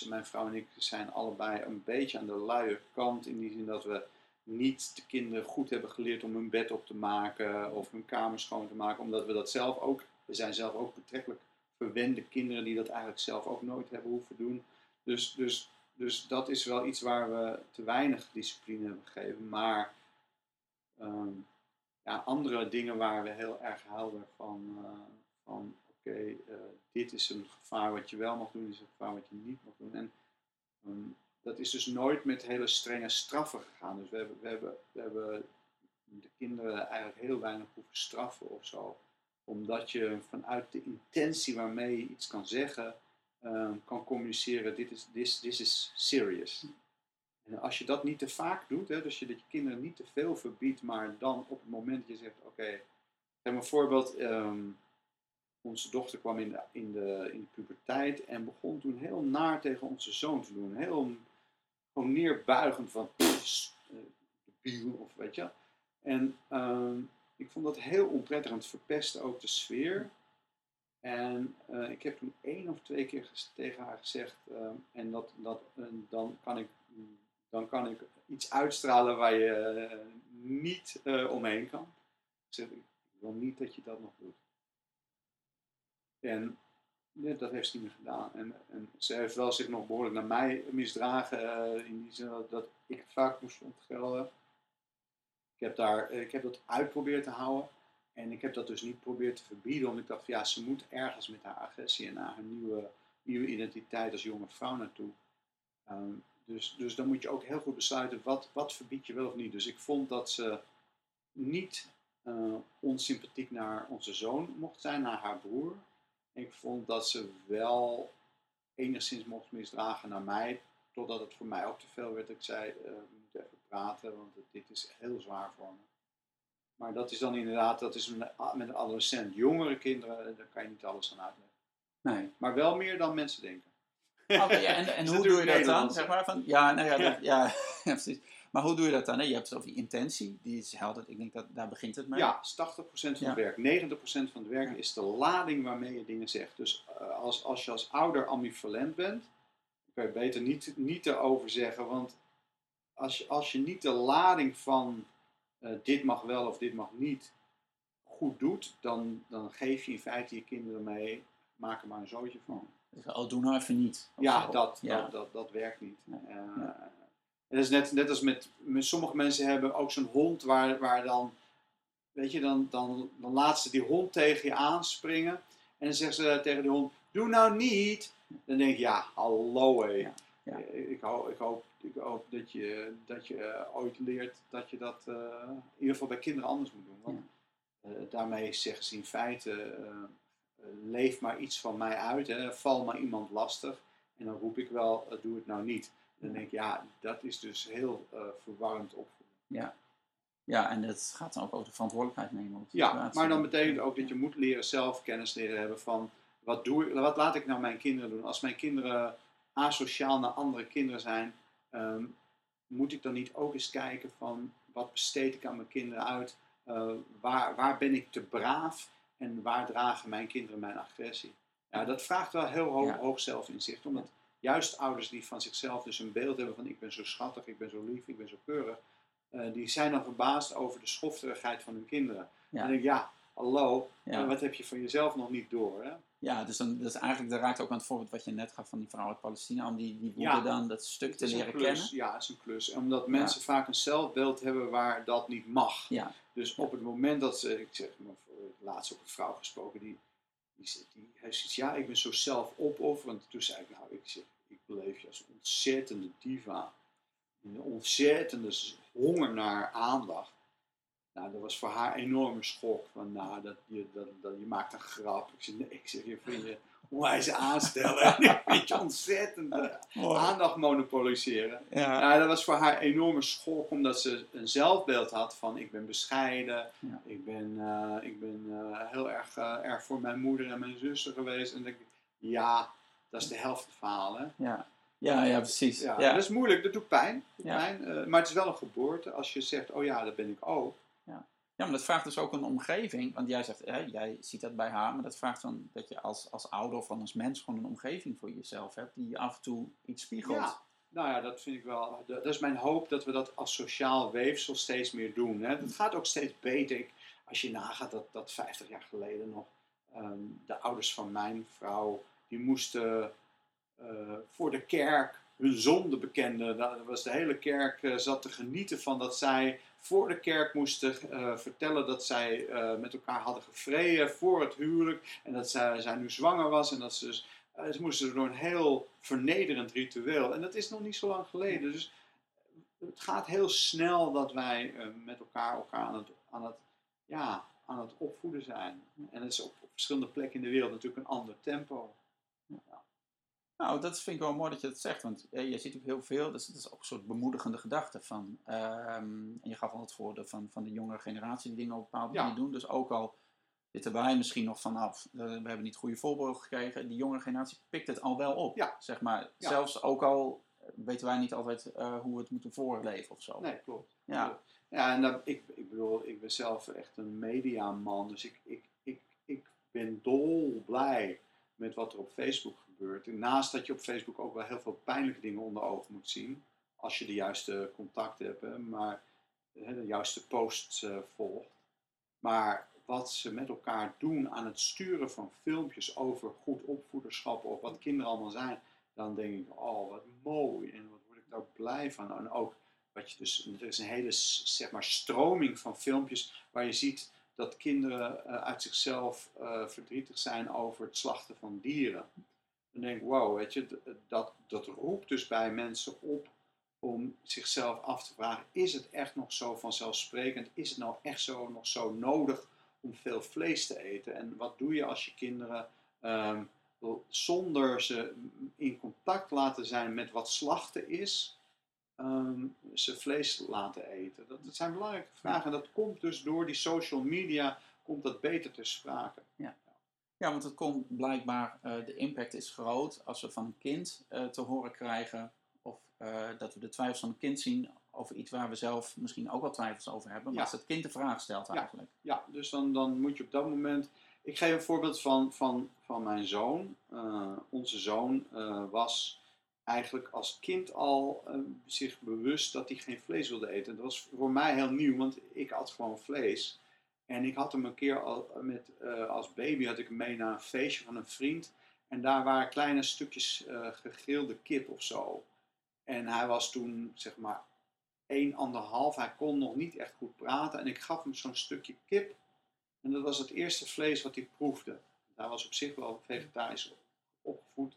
mijn vrouw en ik zijn allebei een beetje aan de luie kant, in die zin dat we niet de kinderen goed hebben geleerd om hun bed op te maken of hun kamer schoon te maken, omdat we dat zelf ook we zijn zelf ook betrekkelijk verwende kinderen die dat eigenlijk zelf ook nooit hebben hoeven doen. Dus, dus, dus dat is wel iets waar we te weinig discipline hebben gegeven. Maar um, ja, andere dingen waar we heel erg helder van, uh, van okay, uh, dit is een gevaar wat je wel mag doen, dit is een gevaar wat je niet mag doen. En um, dat is dus nooit met hele strenge straffen gegaan. Dus we hebben, we hebben, we hebben de kinderen eigenlijk heel weinig hoeven straffen of zo omdat je vanuit de intentie waarmee je iets kan zeggen, uh, kan communiceren, dit is, this, is serious. En als je dat niet te vaak doet, hè, dus je dat je kinderen niet te veel verbiedt, maar dan op het moment dat je zegt, oké, okay, een voorbeeld, um, onze dochter kwam in de, in, de, in puberteit en begon toen heel naar tegen onze zoon te doen. Heel gewoon neerbuigend van, pff, uh, of weet je. En um, ik vond dat heel onprettig het verpestte ook de sfeer. En uh, ik heb toen één of twee keer tegen haar gezegd, uh, en dat, dat, dan, kan ik, dan kan ik iets uitstralen waar je niet omheen kan. Ik zeg, ik wil niet dat je dat nog doet. En dat heeft ze niet gedaan. En, en ze heeft wel zich nog behoorlijk naar mij misdragen, in die zin dat, ik vaak moest ontgelden. Ik heb, daar, eh, ik heb dat uitgeprobeerd te houden. En ik heb dat dus niet proberen te verbieden, omdat ik dacht, ja, ze moet ergens met haar agressie en haar nieuwe, nieuwe identiteit als jonge vrouw naartoe. Um, dus, dus dan moet je ook heel goed besluiten, wat, wat verbied je wel of niet. Dus ik vond dat ze niet uh, onsympathiek naar onze zoon mocht zijn, naar haar broer. Ik vond dat ze wel enigszins mocht misdragen naar mij, totdat het voor mij ook te veel werd. Ik zei, uh, even praten, want dit is heel zwaar voor me. Maar dat is dan inderdaad, dat is met een adolescent. Jongere kinderen, daar kan je niet alles aan uitleggen. Nee. Maar wel meer dan mensen denken. Okay, ja, en, en hoe doe je dat dan? Zeg maar, van, ja, nou ja, dat, ja. ja, precies. Maar hoe doe je dat dan? Je hebt het over die intentie, die is helder. Ik denk dat daar begint het mee. Ja, 80% van ja. het werk. 90% van het werk ja. is de lading waarmee je dingen zegt. Dus uh, als, als je als ouder ambivalent bent, kan je beter niet, niet erover zeggen, want als je, als je niet de lading van uh, dit mag wel of dit mag niet goed doet, dan, dan geef je in feite je kinderen mee, maak er maar een zootje van. Oh, doe nou even niet. Ja, dat, ja. Dat, dat, dat, werkt niet. Uh, Het is net, net als met, met sommige mensen hebben ook zo'n hond waar, waar dan, weet je, dan, dan, dan laat ze die hond tegen je aanspringen en dan zeggen ze tegen die hond, doe nou niet. Dan denk je, ja, hallo hé. Ja. Ja. Ik, hoop, ik, hoop, ik hoop dat je, dat je uh, ooit leert dat je dat uh, in ieder geval bij kinderen anders moet doen. Want ja. uh, daarmee zeggen ze in feite, leef maar iets van mij uit, hè, val maar iemand lastig. En dan roep ik wel, doe het nou niet. Dan denk ik, ja, dat is dus heel verwarrend opvoeden. Ja. ja, en het gaat dan ook over de verantwoordelijkheid nemen. ja, maar dan betekent ook dat je moet leren zelf kennis leren hebben van, wat, doe ik, wat laat ik nou mijn kinderen doen? Als mijn kinderen asociaal naar andere kinderen zijn, um, moet ik dan niet ook eens kijken van wat besteed ik aan mijn kinderen uit? Uh, waar, waar ben ik te braaf en waar dragen mijn kinderen mijn agressie? Ja, dat vraagt wel heel hoog, ja. hoog zelfinzicht, omdat juist ouders die van zichzelf dus een beeld hebben van ik ben zo schattig, ik ben zo lief, ik ben zo keurig, uh, die zijn dan verbaasd over de schofterigheid van hun kinderen. Ja. En dan denk ik, ja, hallo, Ja. eh, wat heb je van jezelf nog niet door? Hè? Ja, dus dan, dat is eigenlijk, dat raakt ook aan het voorbeeld wat je net gaf van die vrouw uit Palestina, om die, die woede Ja. dan, dat stuk te leren klus. kennen. Ja, is een klus. Omdat mensen vaak een zelfbeeld hebben waar dat niet mag. Ja, Dus op het moment dat ze, ik zeg maar, laatst ook een vrouw gesproken, die, die, zegt- die heeft zoiets, ja, ik ben zo zelfopofferend. Toen zei ik, nou, ik zeg, beleef je als ontzettende diva. Een ontzettende honger naar aandacht. Nou, dat was voor haar een enorme schok. Van, nou, dat, je, dat, dat, je maakt een grap. Ik zeg, nee, ik zeg, je vind je onwijs aanstellen. ik vind je ontzettend eh, aandacht monopoliseren. ja. Nou, dat was voor haar een enorme schok, omdat ze een zelfbeeld had van ik ben bescheiden, Ja. ik ben, eh, ik ben eh, heel erg, eh, erg voor mijn moeder en mijn zussen geweest. En ik, ja, dat is de helft van het verhaal. Hè? ja. Ja, ja, precies. Ja, Ja, Dat is moeilijk, dat doet pijn. doet Ja. pijn eh, maar het is wel een geboorte als je zegt, oh ja, dat ben ik ook. Ja, maar dat vraagt dus ook een omgeving. Want jij zegt, jij ziet dat bij haar, maar dat vraagt dan dat je als, als ouder of als mens gewoon een omgeving voor jezelf hebt die je af en toe iets spiegelt. Ja. Nou ja, dat vind ik wel. Dat dat is mijn hoop dat we dat als sociaal weefsel steeds meer doen. Hè. Het gaat ook steeds beter. Ik, als je nagaat dat, dat 50 jaar geleden nog ehm, de ouders van mijn vrouw, die moesten eh, voor de kerk hun zonde bekenden. Dat was de hele kerk eh, zat te genieten van dat zij voor de kerk moesten eh, vertellen dat zij met elkaar hadden gevreden voor het huwelijk. En dat zij, zij nu zwanger was en dat ze dus ze moesten door een heel vernederend ritueel. En dat is nog niet zo lang geleden. Dus het gaat heel snel dat wij met elkaar, elkaar aan, het, aan, het, ja, aan het opvoeden zijn. En het is op verschillende plekken in de wereld natuurlijk een ander tempo. Nou, dat vind ik wel mooi dat je dat zegt, want eh, je ziet ook heel veel, dus het is ook een soort bemoedigende gedachte van, ehm, en je gaf al het voordeel van, van de jongere generatie die dingen op een bepaalde Ja. manier doen, dus ook al zitten wij misschien nog vanaf, eh, we hebben niet goede voorbeelden gekregen, die jongere generatie pikt het al wel op, Ja. zeg maar. Ja. Zelfs ook al weten wij niet altijd eh, hoe we het moeten voorleven of zo. Nee, klopt. Ja. Klopt. Ja, en dat, ik, ik bedoel, ik ben zelf echt een mediaman, dus ik, ik, ik, ik ben dol blij met wat er op Facebook gebeurt. Naast dat je op Facebook ook wel heel veel pijnlijke dingen onder ogen moet zien, als je de juiste contacten hebt, hè, maar de juiste posts eh, volgt. Maar wat ze met elkaar doen aan het sturen van filmpjes over goed opvoederschap of wat kinderen allemaal zijn, dan denk ik, oh wat mooi en wat word ik daar blij van. En ook wat je dus, er is een hele zeg maar, stroming van filmpjes waar je ziet dat kinderen eh, uit zichzelf eh, verdrietig zijn over het slachten van dieren. Dan denk ik, wow, weet je, d- dat, dat roept dus bij mensen op om zichzelf af te vragen, is het echt nog zo vanzelfsprekend? Is het nou echt zo nog zo nodig om veel vlees te eten? En wat doe je als je kinderen ehm, zonder ze in contact laten zijn met wat slachten is, ehm, ze vlees laten eten? Dat, dat zijn belangrijke vragen. En dat komt dus door die social media, komt dat beter te sprake. Ja, want het komt blijkbaar, eh, de impact is groot als we van een kind eh, te horen krijgen, of eh, dat we de twijfels van een kind zien over iets waar we zelf misschien ook wel twijfels over hebben, maar Ja. als het kind de vraag stelt Ja. eigenlijk. Ja, dus dan, dan moet je op dat moment. Ik geef een voorbeeld van, van, van mijn zoon. Onze zoon was eigenlijk als kind al eh, zich bewust dat hij geen vlees wilde eten. Dat was voor mij heel nieuw, want ik had gewoon vlees. En ik had hem een keer al met, eh, als baby had ik hem mee naar een feestje van een vriend. En daar waren kleine stukjes eh gegrilde kip of zo. En hij was toen zeg maar 1, anderhalf. Hij kon nog niet echt goed praten. En ik gaf hem zo'n stukje kip. En dat was het eerste vlees wat hij proefde. Hij was op zich wel vegetarisch opgevoed.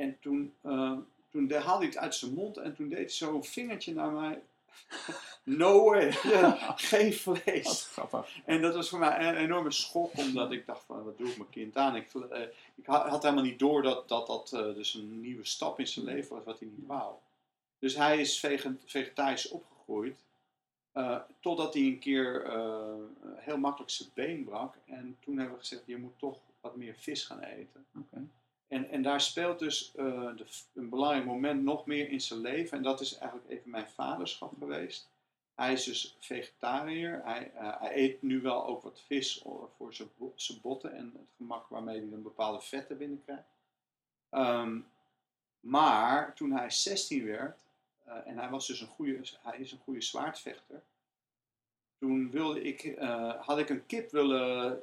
En toen, eh, toen de- haalde hij het uit zijn mond en toen deed hij zo'n vingertje naar mij. No way, geen Wat vlees. grappig. En dat was voor mij een enorme schok, omdat ik dacht van, wat doe ik mijn kind aan? Ik, eh, ik had, helemaal niet door dat dat, dat eh, dus een nieuwe stap in zijn leven was, wat hij niet wou. Dus hij is vege- vegetarisch opgegroeid, totdat hij een keer heel makkelijk zijn been brak. En toen hebben we gezegd, je moet toch wat meer vis gaan eten. En, en daar speelt dus eh, de, een belangrijk moment nog meer in zijn leven. En dat is eigenlijk even mijn vaderschap geweest. Hij is dus vegetariër. Hij, eh, hij eet nu wel ook wat vis voor zijn, zijn botten en het gemak waarmee hij dan bepaalde vetten binnenkrijgt. Ehm, maar toen hij 16 werd, eh, en hij was dus een goede, hij is een goede zwaardvechter. toen wilde ik, had ik een kip willen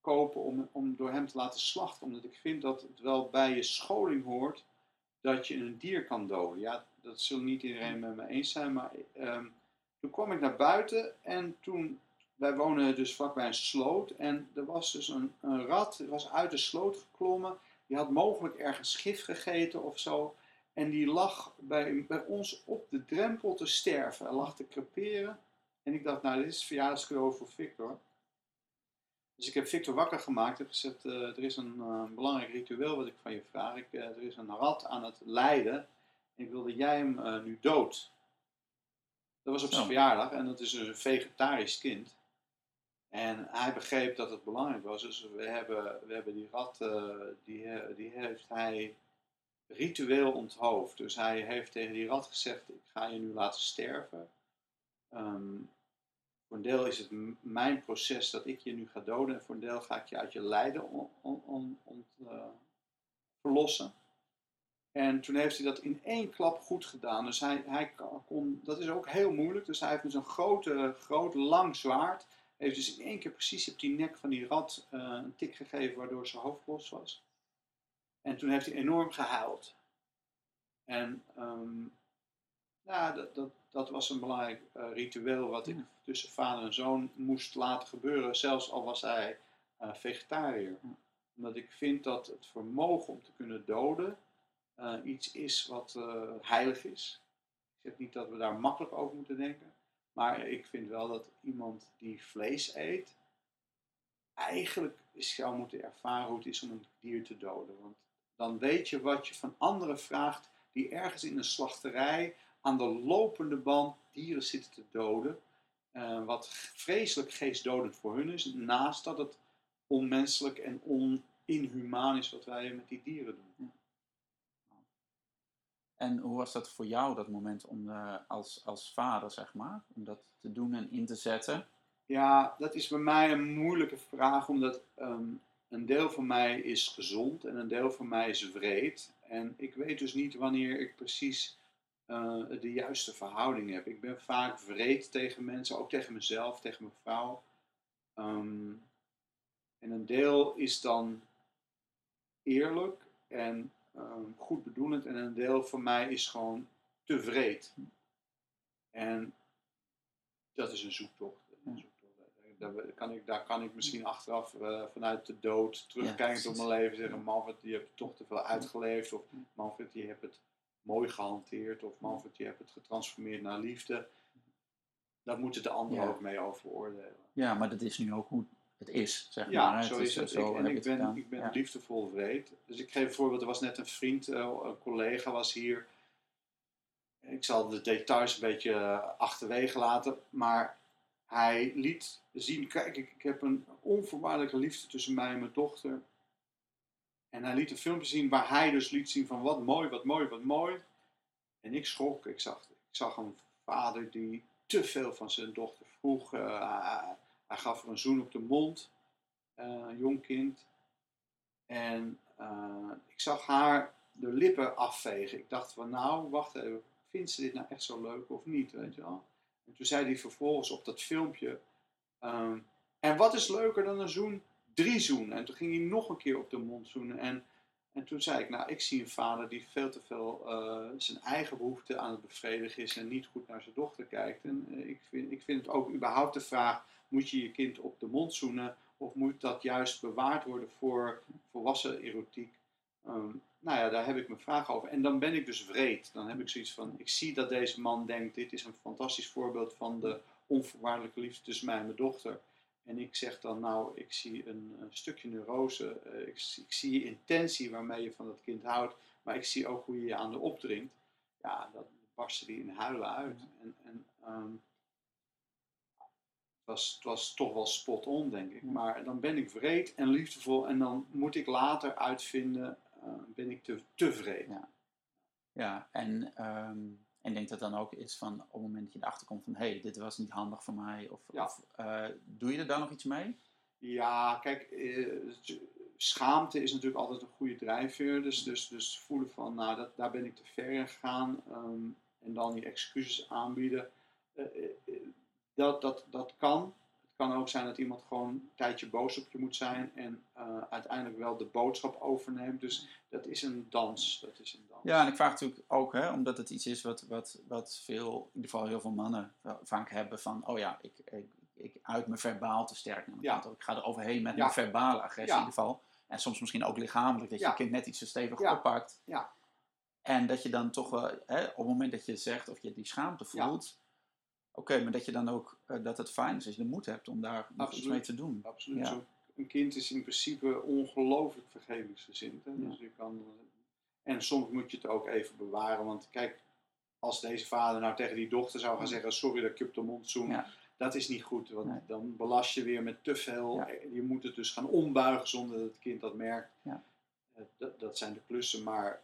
kopen om, om door hem te laten slachten. Omdat ik vind dat het wel bij je scholing hoort dat je een dier kan doden. Ja, dat zal niet iedereen met me eens zijn, maar ehm, toen kwam ik naar buiten en toen, wij wonen dus vlakbij een sloot en er was dus een, een rat, die was uit de sloot geklommen. Die had mogelijk ergens gif gegeten of zo. En die lag bij, bij ons op de drempel te sterven. Hij lag te creperen. En ik dacht, nou, dit is verjaardagscadeau voor Victor. Dus ik heb Victor wakker gemaakt. Ik heb gezegd, eh, er is een eh, belangrijk ritueel wat ik van je vraag. Ik, eh, er is een rat aan het lijden. En ik wilde jij hem nu dood. Dat was op zijn verjaardag. En dat is dus een vegetarisch kind. En hij begreep dat het belangrijk was. Dus we hebben, we hebben die rat, die, die heeft hij ritueel onthoofd. Dus hij heeft tegen die rat gezegd, ik ga je nu laten sterven. Ehm, voor een deel is het mijn proces dat ik je nu ga doden. En voor een deel ga ik je uit je lijden on, on, on- ont- eh, verlossen. En toen heeft hij dat in één klap goed gedaan. Dus hij, hij kon, dat is ook heel moeilijk. Dus hij heeft met zo'n grote, groot, lang zwaard, heeft dus in één keer precies op die nek van die rat eh, een tik gegeven, waardoor zijn hoofd los was. En toen heeft hij enorm gehuild. En ehm, ja, dat, dat, dat was een belangrijk eh, ritueel wat ik tussen vader en zoon moest laten gebeuren, zelfs al was hij eh, vegetariër. Omdat ik vind dat het vermogen om te kunnen doden eh, iets is wat heilig is. Ik zeg niet dat we daar makkelijk over moeten denken. Maar ik vind wel dat iemand die vlees eet, eigenlijk zou moeten ervaren hoe het is om een dier te doden. Want dan weet je wat je van anderen vraagt die ergens in een slachterij aan de lopende band dieren zitten te doden. Eh, wat vreselijk geestdodend voor hun is, naast dat het onmenselijk en oninhumaan is wat wij met die dieren doen. En hoe was dat voor jou, dat moment om eh, als, als vader, zeg maar, om dat te doen en in te zetten? Ja, dat is bij mij een moeilijke vraag, omdat ehm, een deel van mij is gezond en een deel van mij is wreed. En ik weet dus niet wanneer ik precies eh, de juiste verhouding heb. Ik ben vaak wreed tegen mensen, ook tegen mezelf, tegen mijn vrouw. Ehm, en een deel is dan eerlijk en ehm, goed bedoelend en een deel van mij is gewoon te wreed. En dat is een zoektocht. Een zoektocht. Daar, kan ik, daar kan ik misschien achteraf eh, vanuit de dood terugkijken op mijn leven en zeggen: Manfred, je hebt toch te veel uitgeleefd. Of Manfred, je hebt het mooi gehanteerd. Of Manfred, je hebt het getransformeerd naar liefde. Daar moeten de anderen Ja. ook mee over oordelen. Ja, maar dat is nu ook hoe het is, zeg maar. Ja, hè. zo Het is het. Zo Ik, en ik ben, ik ben Ja. liefdevol wreed. Dus ik geef een voorbeeld. Er was net een vriend, eh, een collega was hier. Ik zal de details een beetje eh, achterwege laten. Maar hij liet zien, kijk, ik, ik heb een onvoorwaardelijke liefde tussen mij en mijn dochter. En hij liet een filmpje zien waar hij dus liet zien van wat mooi, wat mooi, wat mooi. En ik schrok. Ik zag, ik zag een vader die te veel van zijn dochter vroeg. Eh, hij- gaf haar een zoen op de mond. een jong kind. En eh, ik zag haar de lippen afvegen. Ik dacht van nou, wacht even. Vindt ze dit nou echt zo leuk of niet? Weet je wel? En toen zei hij vervolgens op dat filmpje. ehm, en wat is leuker dan een zoen? Drie zoenen. En toen ging hij nog een keer op de mond zoenen. En, en toen zei ik, nou, ik zie een vader die veel te veel eh, zijn eigen behoefte aan het bevredigen is en niet goed naar zijn dochter kijkt. En eh, ik, vind, ik vind het ook überhaupt de vraag, moet je je kind op de mond zoenen of moet dat juist bewaard worden voor volwassen erotiek? Ehm, nou ja, daar heb ik mijn vraag over. En dan ben ik dus wreed. Dan heb ik zoiets van, ik zie dat deze man denkt, dit is een fantastisch voorbeeld van de onvoorwaardelijke liefde tussen mij en mijn dochter. En ik zeg dan, nou, ik zie een, een stukje neurose, eh, ik, zie- ik zie je intentie waarmee je van dat kind houdt, maar ik zie ook hoe je je aan de opdringt. Ja, dan barstte die in huilen uit. En, en ehm, het, was, het was toch wel spot on, denk ik. Ja. Maar dan ben ik wreed en liefdevol en dan moet ik later uitvinden, eh, ben ik te, tevreden. Ja. Ja, en ehm, en denk dat dan ook is van op het moment dat je erachter komt van hé, hey, dit was niet handig voor mij. Of, Ja. of eh, doe je er dan nog iets mee? Ja, kijk, eh, schaamte is natuurlijk altijd een goede drijfveer. Dus, dus, dus voelen van, nou, dat, daar ben ik te ver in gegaan. ehm, en dan die excuses aanbieden. Eh, dat, dat, dat kan. Het kan ook zijn dat iemand gewoon een tijdje boos op je moet zijn en uh, uiteindelijk wel de boodschap overneemt. Dus dat is een dans. Dat is een dans. Ja, en ik vraag natuurlijk ook, hè, omdat het iets is wat, wat, wat veel, in ieder geval heel veel mannen vaak hebben van, oh ja, ik, ik, ik uit me verbaal te sterk naar ja. Ik ga er overheen met ja. mijn verbale agressie in ieder geval. En soms misschien ook lichamelijk, dat je je kind net iets te stevig oppakt. Ja. En dat je dan toch wel, hè, op het moment dat je zegt of je die schaamte voelt, oké, maar dat je dan ook, uh, dat het fijn is als je de moed hebt om daar nog iets mee te doen. Absoluut. Zo, een kind is in principe ongelooflijk vergevingsgezind. Hè? Dus je kan, en soms moet je het ook even bewaren, want kijk, als deze vader nou tegen die dochter zou gaan zeggen, sorry dat ik je op de mond zoen, ja. dat is niet goed, want dan belast je weer met te veel. Je moet het dus gaan ombuigen zonder dat het kind dat merkt. Ja. Eh, dat, dat zijn de klussen, maar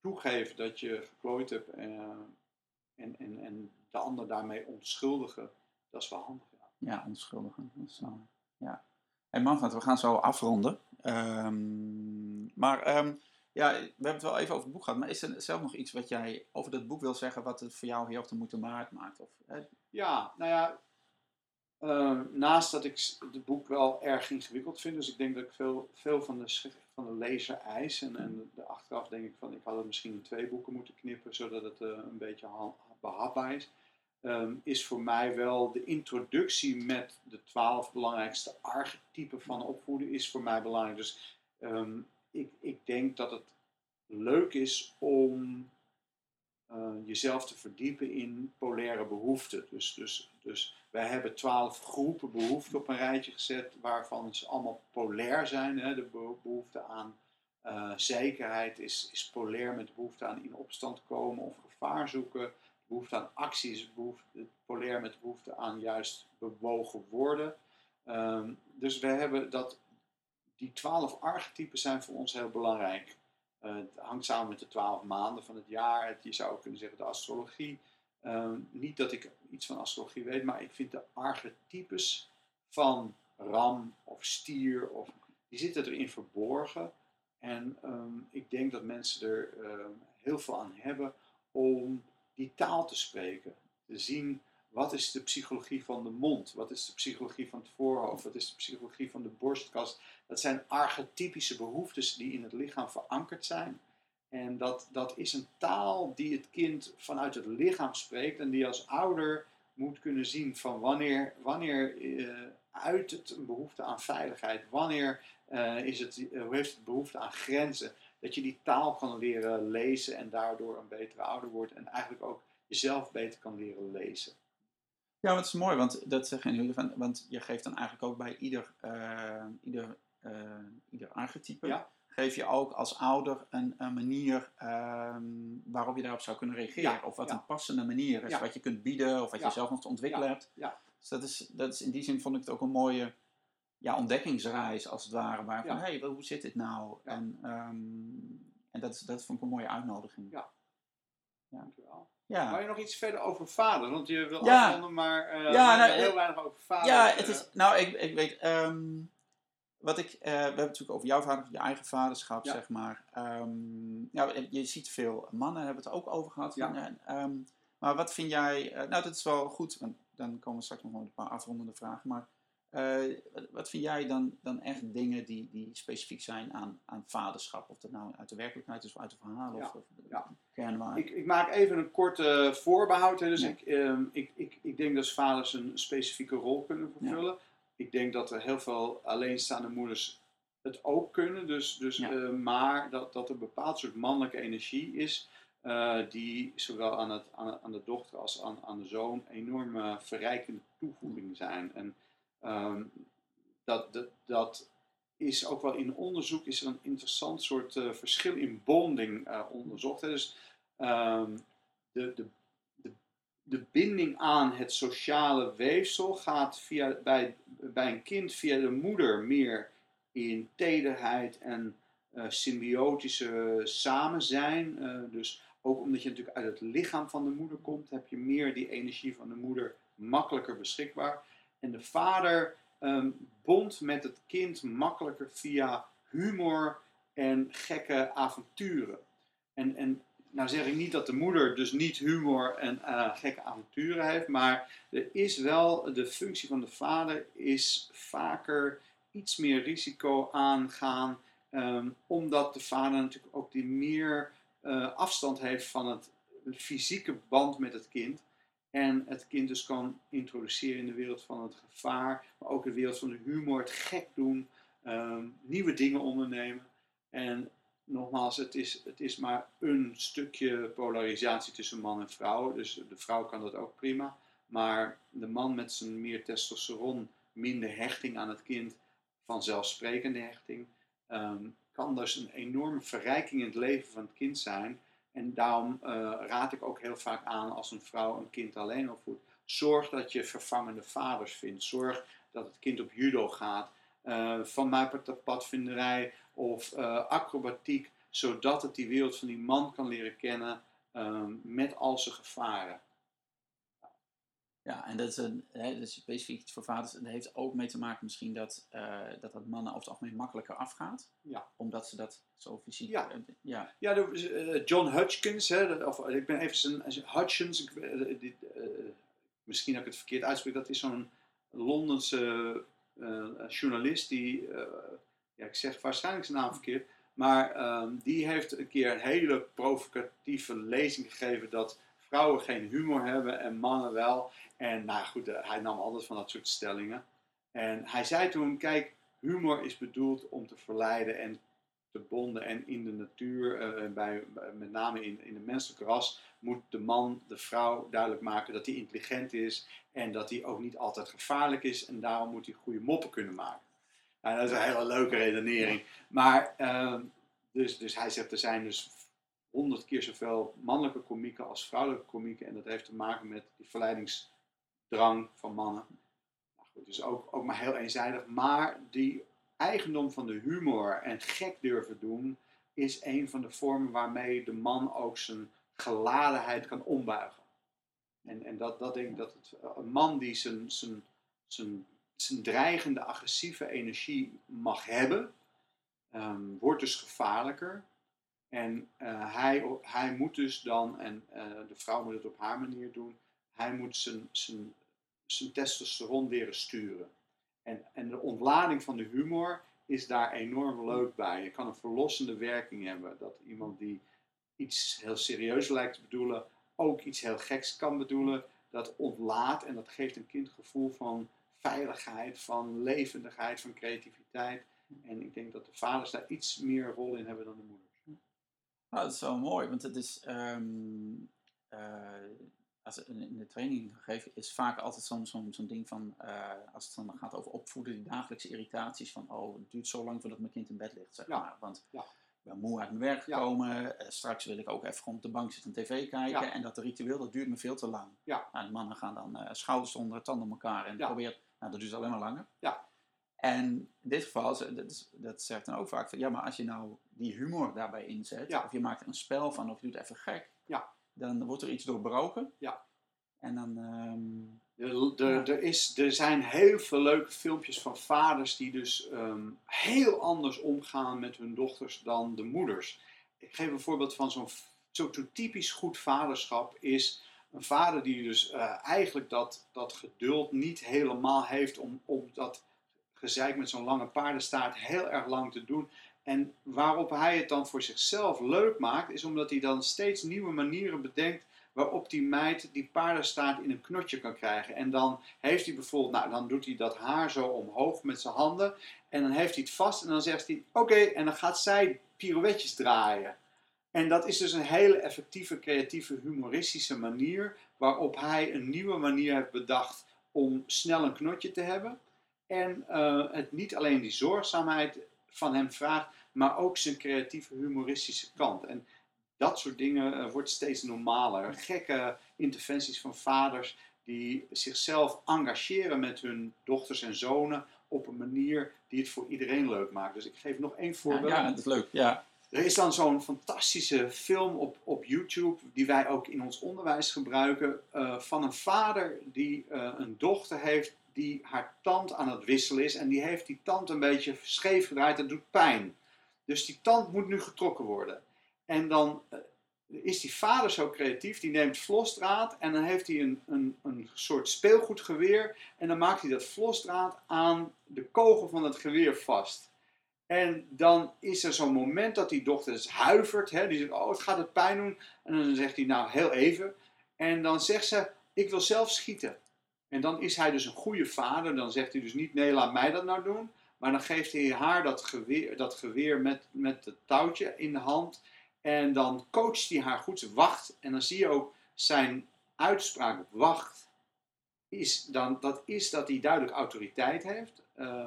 toegeven dat je geklooid hebt uh, en, en, en de ander daarmee onschuldigen, dat is wel handig. Ja, ja onschuldigen. Dat is, uh, ja. Hey Manfred, we gaan zo afronden. Um, maar um, ja, we hebben het wel even over het boek gehad. Maar is er zelf nog iets wat jij over dat boek wil zeggen, wat het voor jou heel de moeite waard maakt? Of, hè? Ja, nou ja, uh, naast dat ik het boek wel erg ingewikkeld vind, dus ik denk dat ik veel, veel van, de, van de lezer eis. En, en de achteraf denk ik van, ik had het misschien in twee boeken moeten knippen, zodat het uh, een beetje behapbaar is. Um, is voor mij wel de introductie met de twaalf belangrijkste archetypen van opvoeden is voor mij belangrijk. Dus um, ik, ik denk dat het leuk is om uh, jezelf te verdiepen in polaire behoeften. Dus, dus, dus wij hebben twaalf groepen behoeften op een rijtje gezet, waarvan ze allemaal polair zijn. Hè. De behoefte aan uh, zekerheid is, is polair met de behoefte aan in opstand komen of gevaar zoeken. Behoefte aan actie is behoefte, polair met behoefte aan juist bewogen worden. Um, dus we hebben dat, die twaalf archetypen zijn voor ons heel belangrijk. Uh, het hangt samen met de twaalf maanden van het jaar. Je zou kunnen zeggen de astrologie. Uh, niet dat ik iets van astrologie weet, maar ik vind de archetypes van ram of stier, of, die zitten erin verborgen. En um, ik denk dat mensen er heel veel aan hebben om die taal te spreken. Te zien wat is de psychologie van de mond, wat is de psychologie van het voorhoofd, wat is de psychologie van de borstkast. Dat zijn archetypische behoeftes die in het lichaam verankerd zijn. En dat, dat is een taal die het kind vanuit het lichaam spreekt en die als ouder moet kunnen zien van wanneer, wanneer uh, uit het een behoefte aan veiligheid, wanneer uh, is het, uh, heeft het behoefte aan grenzen. Dat je die taal kan leren lezen en daardoor een betere ouder wordt en eigenlijk ook jezelf beter kan leren lezen. Ja, wat is mooi, want dat zeggen jullie van, want je geeft dan eigenlijk ook bij ieder, ieder, ieder archetype. Ja geef je ook als ouder een, een manier um, waarop je daarop zou kunnen reageren. Ja, of wat ja. een passende manier is, wat je kunt bieden of wat je zelf nog te ontwikkelen hebt. Ja, Dus dat is, dat is in die zin vond ik het ook een mooie ja, ontdekkingsreis als het ware. Waar van, hé, hey, hoe zit dit nou? En, ehm, en dat, is- dat vond ik een mooie uitnodiging. Ja. dankjewel. Ja. Wou je nog iets verder over vader? Want je wil Ja. afronden, maar eh, Ja, we nou, hebben heel eh, weinig over vader. Ja, eh, het is, nou, ik, ik weet, ehm, wat ik, we hebben het natuurlijk over jouw vader, je eigen vaderschap, Ja. zeg maar. Ehm, ja, je ziet veel mannen, hebben het ook over gehad. Ja. En, maar wat vind jij, nou, dat is wel goed, want dan komen we straks nog wel een paar afrondende vragen. Maar eh, wat- wat vind jij dan, dan echt dingen die, die specifiek zijn aan, aan vaderschap? Of dat nou uit de werkelijkheid is of uit de verhalen Ja. of, Ja. Ik, ik maak even een korte voorbehoud. Hè. Dus Ja. ik, ehm, ik, ik, ik denk dat vaders een specifieke rol kunnen vervullen. Ik denk dat er heel veel alleenstaande moeders het ook kunnen. Dus, dus, eh, maar dat, dat er een bepaald soort mannelijke energie is. eh, die zowel aan, het, aan, aan de dochter als aan, aan de zoon enorme verrijkende toevoeging zijn. En ehm, dat, dat, is ook wel in onderzoek is er een interessant soort eh, verschil in bonding eh, onderzocht. Hè. Dus ehm, de, de, de, binding aan het sociale weefsel gaat via, bij, bij een kind via de moeder meer in tederheid en eh, symbiotische samen zijn. Dus ook omdat je natuurlijk uit het lichaam van de moeder komt, heb je meer die energie van de moeder makkelijker beschikbaar. En de vader ehm bondt met het kind makkelijker via humor en gekke avonturen. En, en nou zeg ik niet dat de moeder dus niet humor en uh, gekke avonturen heeft, maar er is wel, de functie van de vader is vaker iets meer risico aangaan, um, omdat de vader natuurlijk ook die meer uh, afstand heeft van het fysieke band met het kind. En het kind dus kan introduceren in de wereld van het gevaar, maar ook de wereld van de humor, het gek doen, um, nieuwe dingen ondernemen. En nogmaals, het is, het is maar een stukje polarisatie tussen man en vrouw. Dus de vrouw kan dat ook prima. Maar de man met zijn meer testosteron, minder hechting aan het kind, vanzelfsprekende hechting, um, kan dus een enorme verrijking in het leven van het kind zijn. En daarom uh, raad ik ook heel vaak aan als een vrouw een kind alleen opvoedt. Zorg dat je vervangende vaders vindt. Zorg dat het kind op judo gaat. Uh, van mij padvinderij of uh, acrobatiek. Zodat het die wereld van die man kan leren kennen met al zijn gevaren. Ja, en dat is, een, hè, dat is specifiek iets voor vaders. Dat heeft ook mee te maken misschien dat, uh, dat dat mannen over het algemeen makkelijker afgaat. Ja. Omdat ze dat zo fysiek... Ja, uh, ja. ja de, uh, John Hutchins, hè, of ik ben even zijn... Hutchins, ik, die, misschien dat ik het verkeerd uitspreek, dat is zo'n Londense journalist die... ja, ik zeg waarschijnlijk zijn naam verkeerd. Maar um, die heeft een keer een hele provocatieve lezing gegeven dat vrouwen geen humor hebben en mannen wel. En nou goed, eh, hij nam altijd van dat soort stellingen. En hij zei toen, kijk, humor is bedoeld om te verleiden en te bonden. En in de natuur, uh, bij, met name in, in de menselijke ras, moet de man de vrouw duidelijk maken dat hij intelligent is. En dat hij ook niet altijd gevaarlijk is. En daarom moet hij goede moppen kunnen maken. Nou, dat is een hele leuke redenering. Maar, uh, dus, dus hij zegt, er zijn dus honderd keer zoveel mannelijke komieken als vrouwelijke komieken. En dat heeft te maken met die verleidingsdrang van mannen. Nou goed, dus ook, ook maar heel eenzijdig. Maar die eigendom van de humor en gek durven doen, is een van de vormen waarmee de man ook zijn geladenheid kan ombuigen. En, en dat, dat denk ik dat het, een man die zijn, zijn, zijn, zijn dreigende, agressieve energie mag hebben, um, wordt dus gevaarlijker. En uh, hij, hij moet dus dan, en uh, de vrouw moet het op haar manier doen, hij moet zijn, zijn, zijn testosteron leren sturen. En, en de ontlading van de humor is daar enorm leuk bij. Je kan een verlossende werking hebben. Dat iemand die iets heel serieus lijkt te bedoelen, ook iets heel geks kan bedoelen. Dat ontlaat en dat geeft een kind gevoel van veiligheid, van levendigheid, van creativiteit. En ik denk dat de vaders daar iets meer rol in hebben dan de moeder. Nou, dat is wel mooi, want het is, um, uh, als in de training gegeven, is vaak altijd zo'n zo'n zo'n ding van, uh, als het dan gaat over opvoeden, die dagelijkse irritaties van, oh, het duurt zo lang voordat mijn kind in bed ligt, zeg ja. maar. Want ja. ik ben moe uit mijn werk gekomen, ja. uh, straks wil ik ook even gewoon op de bank zitten en tv kijken, en dat ritueel, dat duurt me veel te lang. Ja. Nou, de mannen gaan dan schouders onder, tanden elkaar en proberen, nou, dat duurt alleen maar langer. Ja. En in dit geval, dat, dat zegt dan ook vaak van, ja, maar als je nou die humor daarbij inzet, ja. of je maakt er een spel van, of je doet even gek, ja. dan wordt er iets doorbroken. Ja. En dan... Um, er, is, er zijn heel veel leuke filmpjes van vaders die dus um, heel anders omgaan met hun dochters dan de moeders. Ik geef een voorbeeld van zo'n zo typisch goed vaderschap is een vader die dus uh, eigenlijk dat, dat geduld niet helemaal heeft om, om dat gezeik met zo'n lange paardenstaart heel erg lang te doen. En waarop hij het dan voor zichzelf leuk maakt, is omdat hij dan steeds nieuwe manieren bedenkt waarop die meid die paardenstaart in een knotje kan krijgen. En dan heeft hij bijvoorbeeld, nou dan doet hij dat haar zo omhoog met zijn handen en dan heeft hij het vast en dan zegt hij oké en dan gaat zij pirouetjes draaien. En dat is dus een hele effectieve, creatieve, humoristische manier waarop hij een nieuwe manier heeft bedacht om snel een knotje te hebben. En uh, het niet alleen die zorgzaamheid van hem vraagt, maar ook zijn creatieve, humoristische kant. En dat soort dingen uh, wordt steeds normaler. Gekke interventies van vaders die zichzelf engageren met hun dochters en zonen op een manier die het voor iedereen leuk maakt. Dus ik geef nog één voorbeeld. Ja, ja dat is leuk. Ja. Er is dan zo'n fantastische film op, op YouTube, die wij ook in ons onderwijs gebruiken, uh, van een vader die uh, een dochter heeft die haar tand aan het wisselen is. En die heeft die tand een beetje scheef gedraaid. Dat doet pijn. Dus die tand moet nu getrokken worden. En dan uh, is die vader zo creatief, die neemt vlosdraad en dan heeft hij een, een, een soort speelgoedgeweer en dan maakt hij dat vlosdraad aan de kogel van het geweer vast. En dan is er zo'n moment dat die dochter dus huivert, hè, die zegt, oh het gaat het pijn doen. En dan zegt hij, nou heel even. En dan zegt ze, ik wil zelf schieten. En dan is hij dus een goede vader, dan zegt hij dus niet, nee laat mij dat nou doen. Maar dan geeft hij haar dat geweer, dat geweer met, met het touwtje in de hand. En dan coacht hij haar goed. Ze wacht. En dan zie je ook zijn uitspraak wacht. Is dan, dat is dat hij duidelijk autoriteit heeft. Uh,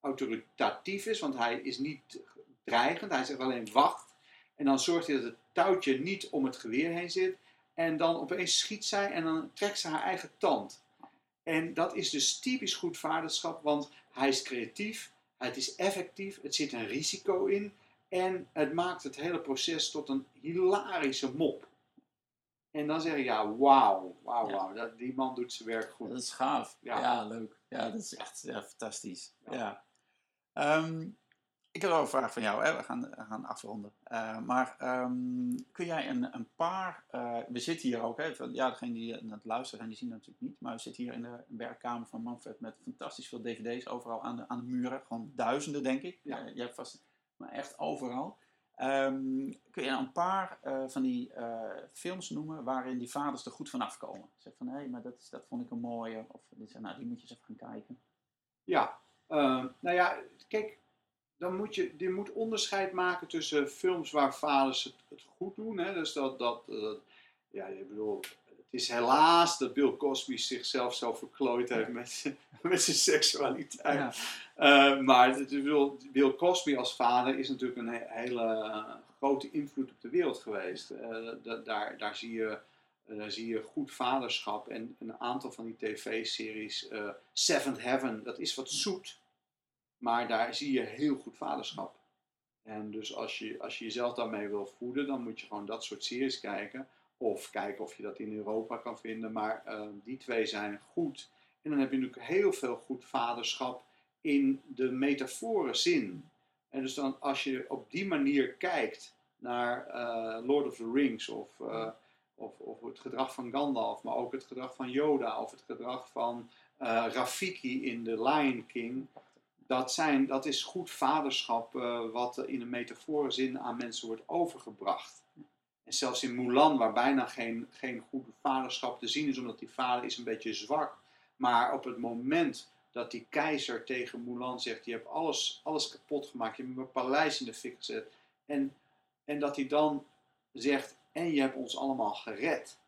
autoritatief is, want hij is niet dreigend. Hij zegt alleen wacht. En dan zorgt hij dat het touwtje niet om het geweer heen zit. En dan opeens schiet zij en dan trekt ze haar eigen tand. En dat is dus typisch goed vaderschap, want hij is creatief, het is effectief, het zit een risico in. En het maakt het hele proces tot een hilarische mop. En dan zeg je, ja, wauw, wauw, Ja. wauw, die man doet zijn werk goed. Dat is gaaf. Ja. Ja, leuk. Ja, dat is echt ja, fantastisch. Ja. Ehm, ik heb wel een vraag van jou. Hè? We, gaan, we gaan afronden. Eh, maar ehm, kun jij een, een paar... eh, we zitten hier ook, hè, van, ja, degene die aan het luisteren zijn, die zien dat natuurlijk niet. Maar we zitten hier in de werkkamer van Manfred met fantastisch veel dvd's overal aan de, aan de muren. Gewoon duizenden, denk ik. Ja. Eh, jij hebt vast... Maar echt overal. Ehm, kun je nou een paar eh, van die eh, films noemen waarin die vaders er goed vanaf komen? Zeg van, hé, maar dat, is- dat vond ik een mooie. Of die zeg, nou, die moet je eens even gaan kijken. Ja, ehm, nou ja, kijk, dan moet je, je moet onderscheid maken tussen films waar vaders het, het goed doen. Hè? Dus dat, dat, dat, ja, ik bedoel, het is helaas dat Bill Cosby zichzelf zo verklooid heeft met, zijn- met zijn seksualiteit. Ja. Eh, maar ik bedoel, Bill Cosby als vader is natuurlijk een he- hele eh, grote invloed op de wereld geweest. Eh, da- daar, daar, zie je, eh, daar zie je goed vaderschap en een aantal van die tv-series. eh Seventh Heaven, dat is wat zoet, maar daar zie je heel goed vaderschap. En dus als je, als je jezelf daarmee wil voeden, dan moet je gewoon dat soort series kijken. Of kijken of je dat in Europa kan vinden. Maar eh, die twee zijn goed. En dan heb je natuurlijk heel veel goed vaderschap in de metaforen zin. En dus dan als je op die manier kijkt naar eh, Lord of the Rings of, eh, of, of het gedrag van Gandalf, maar ook het gedrag van Yoda of het gedrag van Rafiki in The Lion King. Dat, zijn, dat is goed vaderschap eh, wat in een metaforenzin aan mensen wordt overgebracht. En zelfs in Mulan, waar bijna geen, geen goed vaderschap te zien is, omdat die vader is een beetje zwak. Maar op het moment dat die keizer tegen Mulan zegt, je hebt alles, alles kapot gemaakt, je hebt mijn paleis in de fik gezet. En, en dat hij dan zegt, en je hebt ons allemaal gered.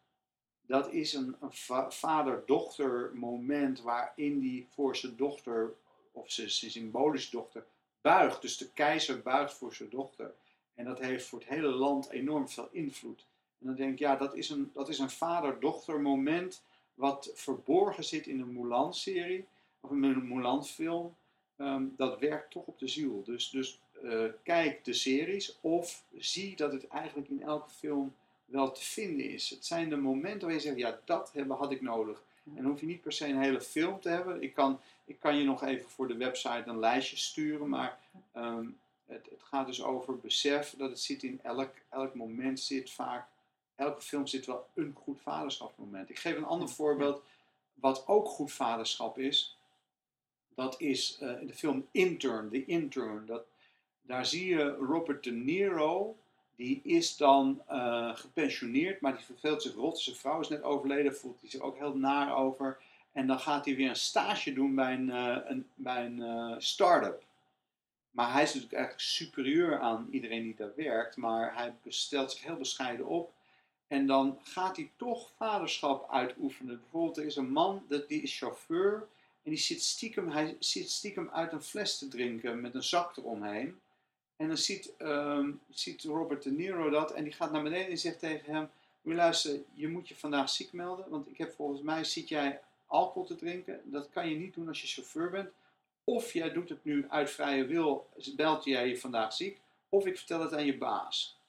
Dat is een, een va- vader-dochter moment waarin die voor dochter, of zijn, symbolische dochter, buigt. Dus de keizer buigt voor zijn dochter. En dat heeft voor het hele land enorm veel invloed. En dan denk ik, ja, dat is een, dat is een vader-dochter moment wat verborgen zit in een Mulan-serie, of een Mulan-film. Ehm, dat werkt toch op de ziel. Dus, dus eh, kijk de series of zie dat het eigenlijk in elke film wel te vinden is. Het zijn de momenten waar je zegt, ja, dat hebben, had ik nodig. En dan hoef je niet per se een hele film te hebben. Ik kan, ik kan je nog even voor de website een lijstje sturen, maar ehm, het, het gaat dus over besef dat het zit in elk, elk moment zit vaak, elke film zit wel een goed vaderschapsmoment. Ik geef een ander voorbeeld, wat ook goed vaderschap is. Dat is eh, in de film Intern, The Intern. Dat, daar zie je Robert De Niro, die is dan eh, gepensioneerd, maar die verveelt zich rot. Zijn vrouw is net overleden, voelt hij zich ook heel naar over. En dan gaat hij weer een stage doen bij een, eh, een, bij een eh, start-up. Maar hij is natuurlijk eigenlijk superieur aan iedereen die daar werkt. Maar hij stelt zich heel bescheiden op. En dan gaat hij toch vaderschap uitoefenen. Bijvoorbeeld, er is een man, die is chauffeur. En die zit stiekem, hij zit stiekem uit een fles te drinken met een zak eromheen. En dan ziet, ehm, ziet Robert De Niro dat. En die gaat naar beneden en zegt tegen hem... Moet je moet je vandaag ziek melden. Want ik heb volgens mij, zit jij alcohol te drinken. Dat kan je niet doen als je chauffeur bent. Of jij doet het nu uit vrije wil, belt jij je vandaag ziek. Of ik vertel het aan je baas.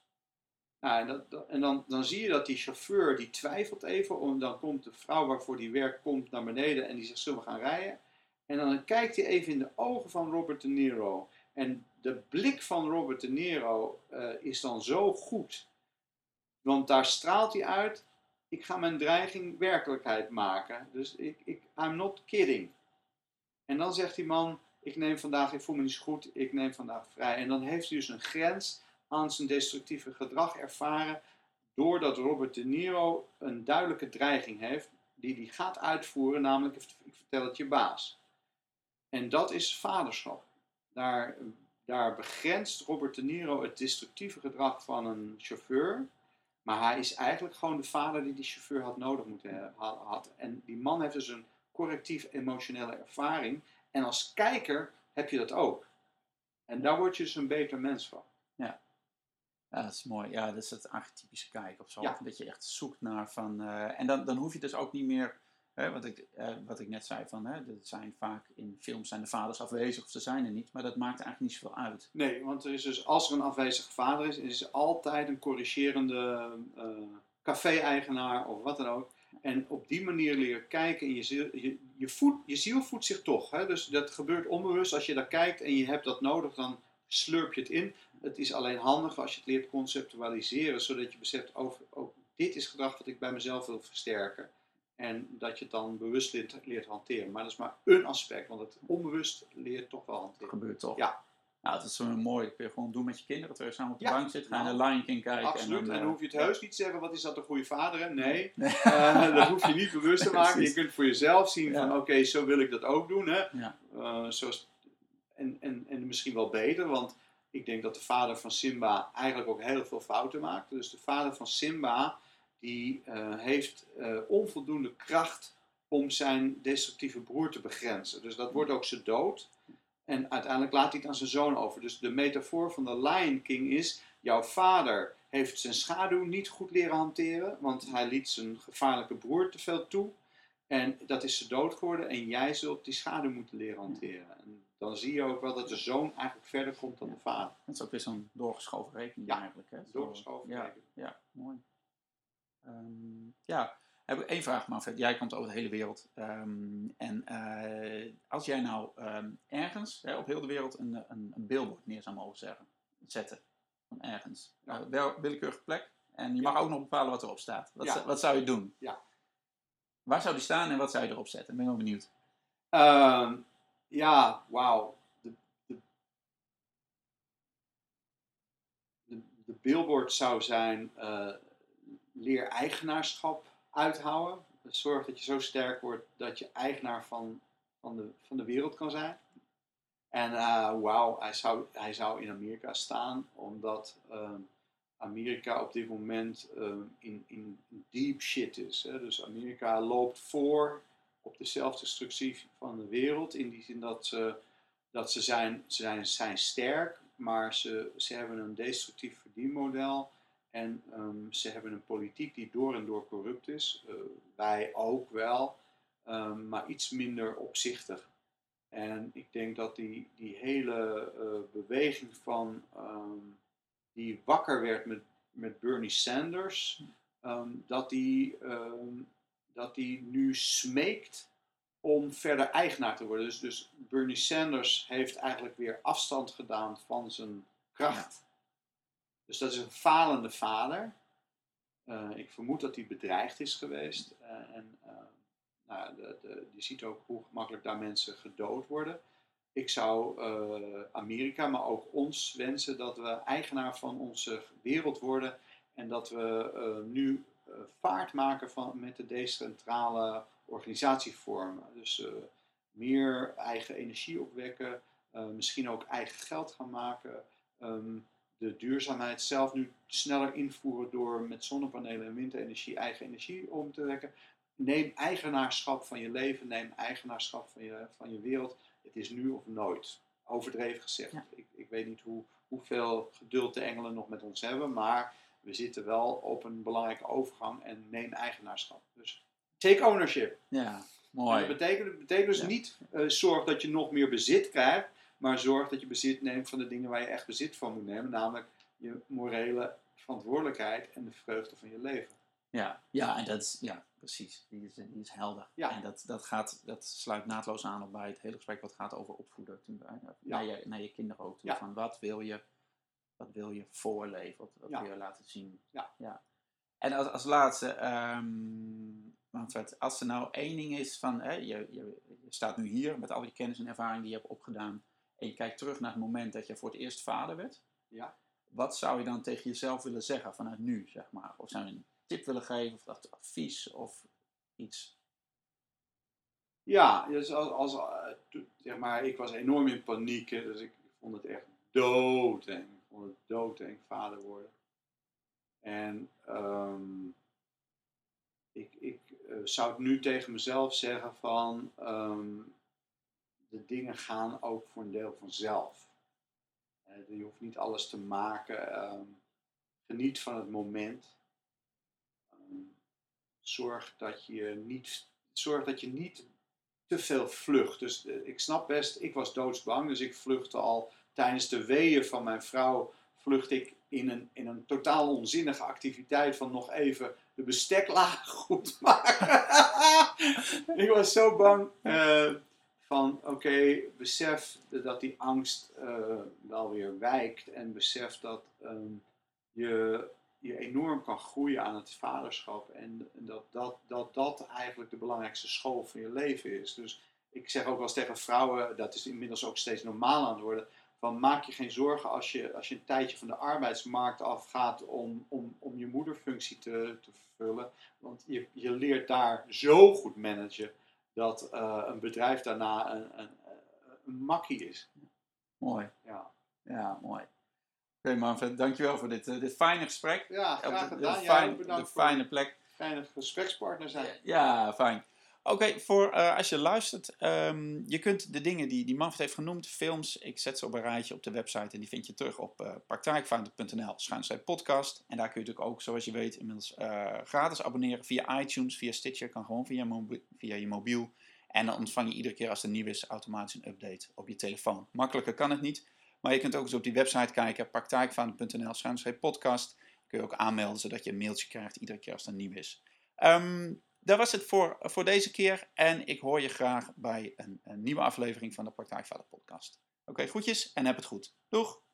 Nou, en dat, en dan, dan zie je dat die chauffeur, die twijfelt even. Om, dan komt de vrouw waarvoor die werkt, komt naar beneden en die zegt, zullen we gaan rijden? En dan kijkt hij even in de ogen van Robert De Niro. En de blik van Robert De Niro eh, is dan zo goed. Want daar straalt hij uit, ik ga mijn dreiging werkelijkheid maken. Dus ik, ik, I'm not kidding. En dan zegt die man, ik neem vandaag, ik voel me niet goed, ik neem vandaag vrij. En dan heeft hij dus een grens aan zijn destructieve gedrag ervaren, doordat Robert De Niro een duidelijke dreiging heeft, die hij gaat uitvoeren, namelijk, ik vertel het je baas. En dat is vaderschap. Daar, daar begrenst Robert De Niro het destructieve gedrag van een chauffeur, maar hij is eigenlijk gewoon de vader die die chauffeur had nodig moeten. Had. En die man heeft dus een correctief emotionele ervaring. En als kijker heb je dat ook. En daar word je dus een beter mens van. Ja. Ja, dat is mooi. Ja, dat is het archetypische kijken of zo. Dat je echt zoekt naar van... Uh, en dan, dan hoef je dus ook niet meer... Hè, wat, ik, uh, wat ik net zei van... Hè, dat zijn vaak in films zijn de vaders afwezig of ze zijn er niet. Maar dat maakt eigenlijk niet zoveel uit. Nee, want er is dus, als er een afwezige vader is... is er altijd een corrigerende uh, café-eigenaar of wat dan ook. En op die manier leren kijken en je ziel, je, je, je ziel voedt zich toch. Hè? Dus dat gebeurt onbewust. Als je daar kijkt en je hebt dat nodig, dan slurp je het in. Het is alleen handig als je het leert conceptualiseren, zodat je beseft, over, ook dit is gedrag wat ik bij mezelf wil versterken. En dat je het dan bewust leert, leert hanteren. Maar dat is maar een aspect, want het onbewust leert toch wel hanteren. Dat gebeurt toch? Ja. Nou, dat is zo mooi. Dat kun je gewoon doen met je kinderen. Terwijl je samen op de bank zit, ga je nou, naar Lion King kijken. Absoluut. En dan, en dan, hoef je het heus niet te zeggen, wat is dat een goede vader? Hè? Nee. nee. Uh, dat hoef je niet bewust te maken. je kunt voor jezelf zien van, oké, zo wil ik dat ook doen. Hè? Ja. Uh, zoals, en, en, en misschien wel beter, want ik denk dat de vader van Simba eigenlijk ook heel veel fouten maakt. Dus de vader van Simba, die uh, heeft onvoldoende kracht om zijn destructieve broer te begrenzen. Dus dat wordt ook zijn dood. En uiteindelijk laat hij het aan zijn zoon over. Dus de metafoor van de Lion King is: jouw vader heeft zijn schaduw niet goed leren hanteren, want hij liet zijn gevaarlijke broer te veel toe. En dat is ze dood geworden en jij zult die schaduw moeten leren hanteren. En dan zie je ook wel dat de zoon eigenlijk verder komt dan de vader. Dat is ook weer zo'n doorgeschoven rekening ja, eigenlijk. Hè? doorgeschoven ja, rekening. Ja, mooi. Um, ja, heb ik één vraag, Manfred. Jij komt over de hele wereld. Um, en uh, als jij nou um, ergens hè, op heel de wereld een, een, een billboard neer zou mogen zeggen, zetten, van ergens, ja. uh, wel, willekeurige plek, en je mag ook nog bepalen wat erop staat. Wat, ja. wat zou je doen? Ja. Waar zou die staan en wat zou je erop zetten? Ik ben wel benieuwd. Ja, wauw. De, de, de, de, billboard zou zijn uh, leer eigenaarschap uithouden. Zorg dat je zo sterk wordt dat je eigenaar van, van, de, van de wereld kan zijn. En uh, wauw, hij zou, hij zou in Amerika staan, omdat uh, Amerika op dit moment uh, in, in deep shit is. Hè? Dus Amerika loopt voor op de zelfdestructie van de wereld, in die zin dat ze, dat ze, zijn, ze zijn, zijn sterk, maar ze, ze hebben een destructief verdienmodel. En um, ze hebben een politiek die door en door corrupt is. Uh, wij ook wel, um, maar iets minder opzichtig. En ik denk dat die, die hele uh, beweging van um, die wakker werd met, met Bernie Sanders, dat, die, dat die nu smeekt om verder eigenaar te worden. Dus, dus Bernie Sanders heeft eigenlijk weer afstand gedaan van zijn kracht. Dus dat is een falende vader. Uh, ik vermoed dat hij bedreigd is geweest. Uh, en uh, nou, de, de, je ziet ook hoe gemakkelijk daar mensen gedood worden. Ik zou Amerika, maar ook ons wensen dat we eigenaar van onze wereld worden. En dat we nu vaart maken van, met de decentrale organisatievormen. Dus meer eigen energie opwekken, misschien ook eigen geld gaan maken. Um, de duurzaamheid zelf nu sneller invoeren door met zonnepanelen en windenergie eigen energie om te wekken. Neem eigenaarschap van je leven, neem eigenaarschap van je, van je wereld. Het is nu of nooit. Overdreven gezegd. Ik, ik weet niet hoe, hoeveel geduld de engelen nog met ons hebben, maar we zitten wel op een belangrijke overgang en neem eigenaarschap. Dus take ownership. Ja, mooi. dat betekent, betekent dus niet uh, zorg dat je nog meer bezit krijgt, maar zorg dat je bezit neemt van de dingen waar je echt bezit van moet nemen. Namelijk je morele verantwoordelijkheid en de vreugde van je leven. Ja, ja en dat is, ja, precies. Die is, die is helder. Ja. En dat, dat, gaat, dat sluit naadloos aan op bij het hele gesprek wat gaat over opvoeden. ja. naar, je, naar je kinderen ook. Toe, Van wat wil je, wat wil je voorleven? Wat, wat wil je laten zien? Ja. ja. En als, als laatste, um, Manfred, als er nou één ding is van, hè, je, je, je, staat nu hier met al die kennis en ervaring die je hebt opgedaan, en je kijkt terug naar het moment dat je voor het eerst vader werd. Ja. Wat zou je dan tegen jezelf willen zeggen vanuit nu, zeg maar? Of zou je een tip willen geven, of advies, of iets? Ja, dus als, als, eh, zeg maar, ik was enorm in paniek, dus ik vond het echt doodeng. Ik vond het doodeng vader worden. En um, ik, ik uh, zou het nu tegen mezelf zeggen van um, de dingen gaan ook voor een deel vanzelf. Uh, je hoeft niet alles te maken. Um, geniet van het moment. zorg dat je niet, zorg dat je niet te veel vlucht. Dus uh, ik snap best, ik was doodsbang, dus ik vluchtte al tijdens de weeën van mijn vrouw vlucht ik in een, in een totaal onzinnige activiteit van nog even de besteklaag goed maken. ik was zo bang uh, van, oké, besef dat die angst uh, wel weer wijkt en besef dat um, je, je enorm kan groeien aan het vaderschap en dat dat, dat dat eigenlijk de belangrijkste school van je leven is. Dus ik zeg ook wel eens tegen vrouwen, dat is inmiddels ook steeds normaal aan het worden, van maak je geen zorgen als je, als je een tijdje van de arbeidsmarkt afgaat om, om, om je moederfunctie te, te vervullen. Want je, je leert daar zo goed managen dat uh, een bedrijf daarna een, een, een makkie is. Mooi. Ja, ja mooi. Oké okay, Manfred, dankjewel voor dit, uh, dit fijne gesprek. Ja, graag gedaan. De, de, fijn, de fijne plek. Fijne gesprekspartner zijn. Ja, fijn. Oké, voor uh, als je luistert, um, je kunt de dingen die, die Manfred heeft genoemd, films, ik zet ze op een rijtje op de website en die vind je terug op uh, praktijkvader.nl schuinstreep podcast. En daar kun je natuurlijk ook, zoals je weet, inmiddels uh, gratis abonneren via iTunes, via Stitcher, kan gewoon via, je mobiel. En dan ontvang je iedere keer als er nieuw is automatisch een update op je telefoon. Makkelijker kan het niet, maar je kunt ook eens op die website kijken, schuinstreep podcast. Kun je ook aanmelden, zodat je een mailtje krijgt iedere keer als er nieuw is. Um, dat was het voor, voor deze keer. En ik hoor je graag bij een, nieuwe aflevering van de Praktijkvader podcast. Oké, okay, groetjes en heb het goed. Doeg!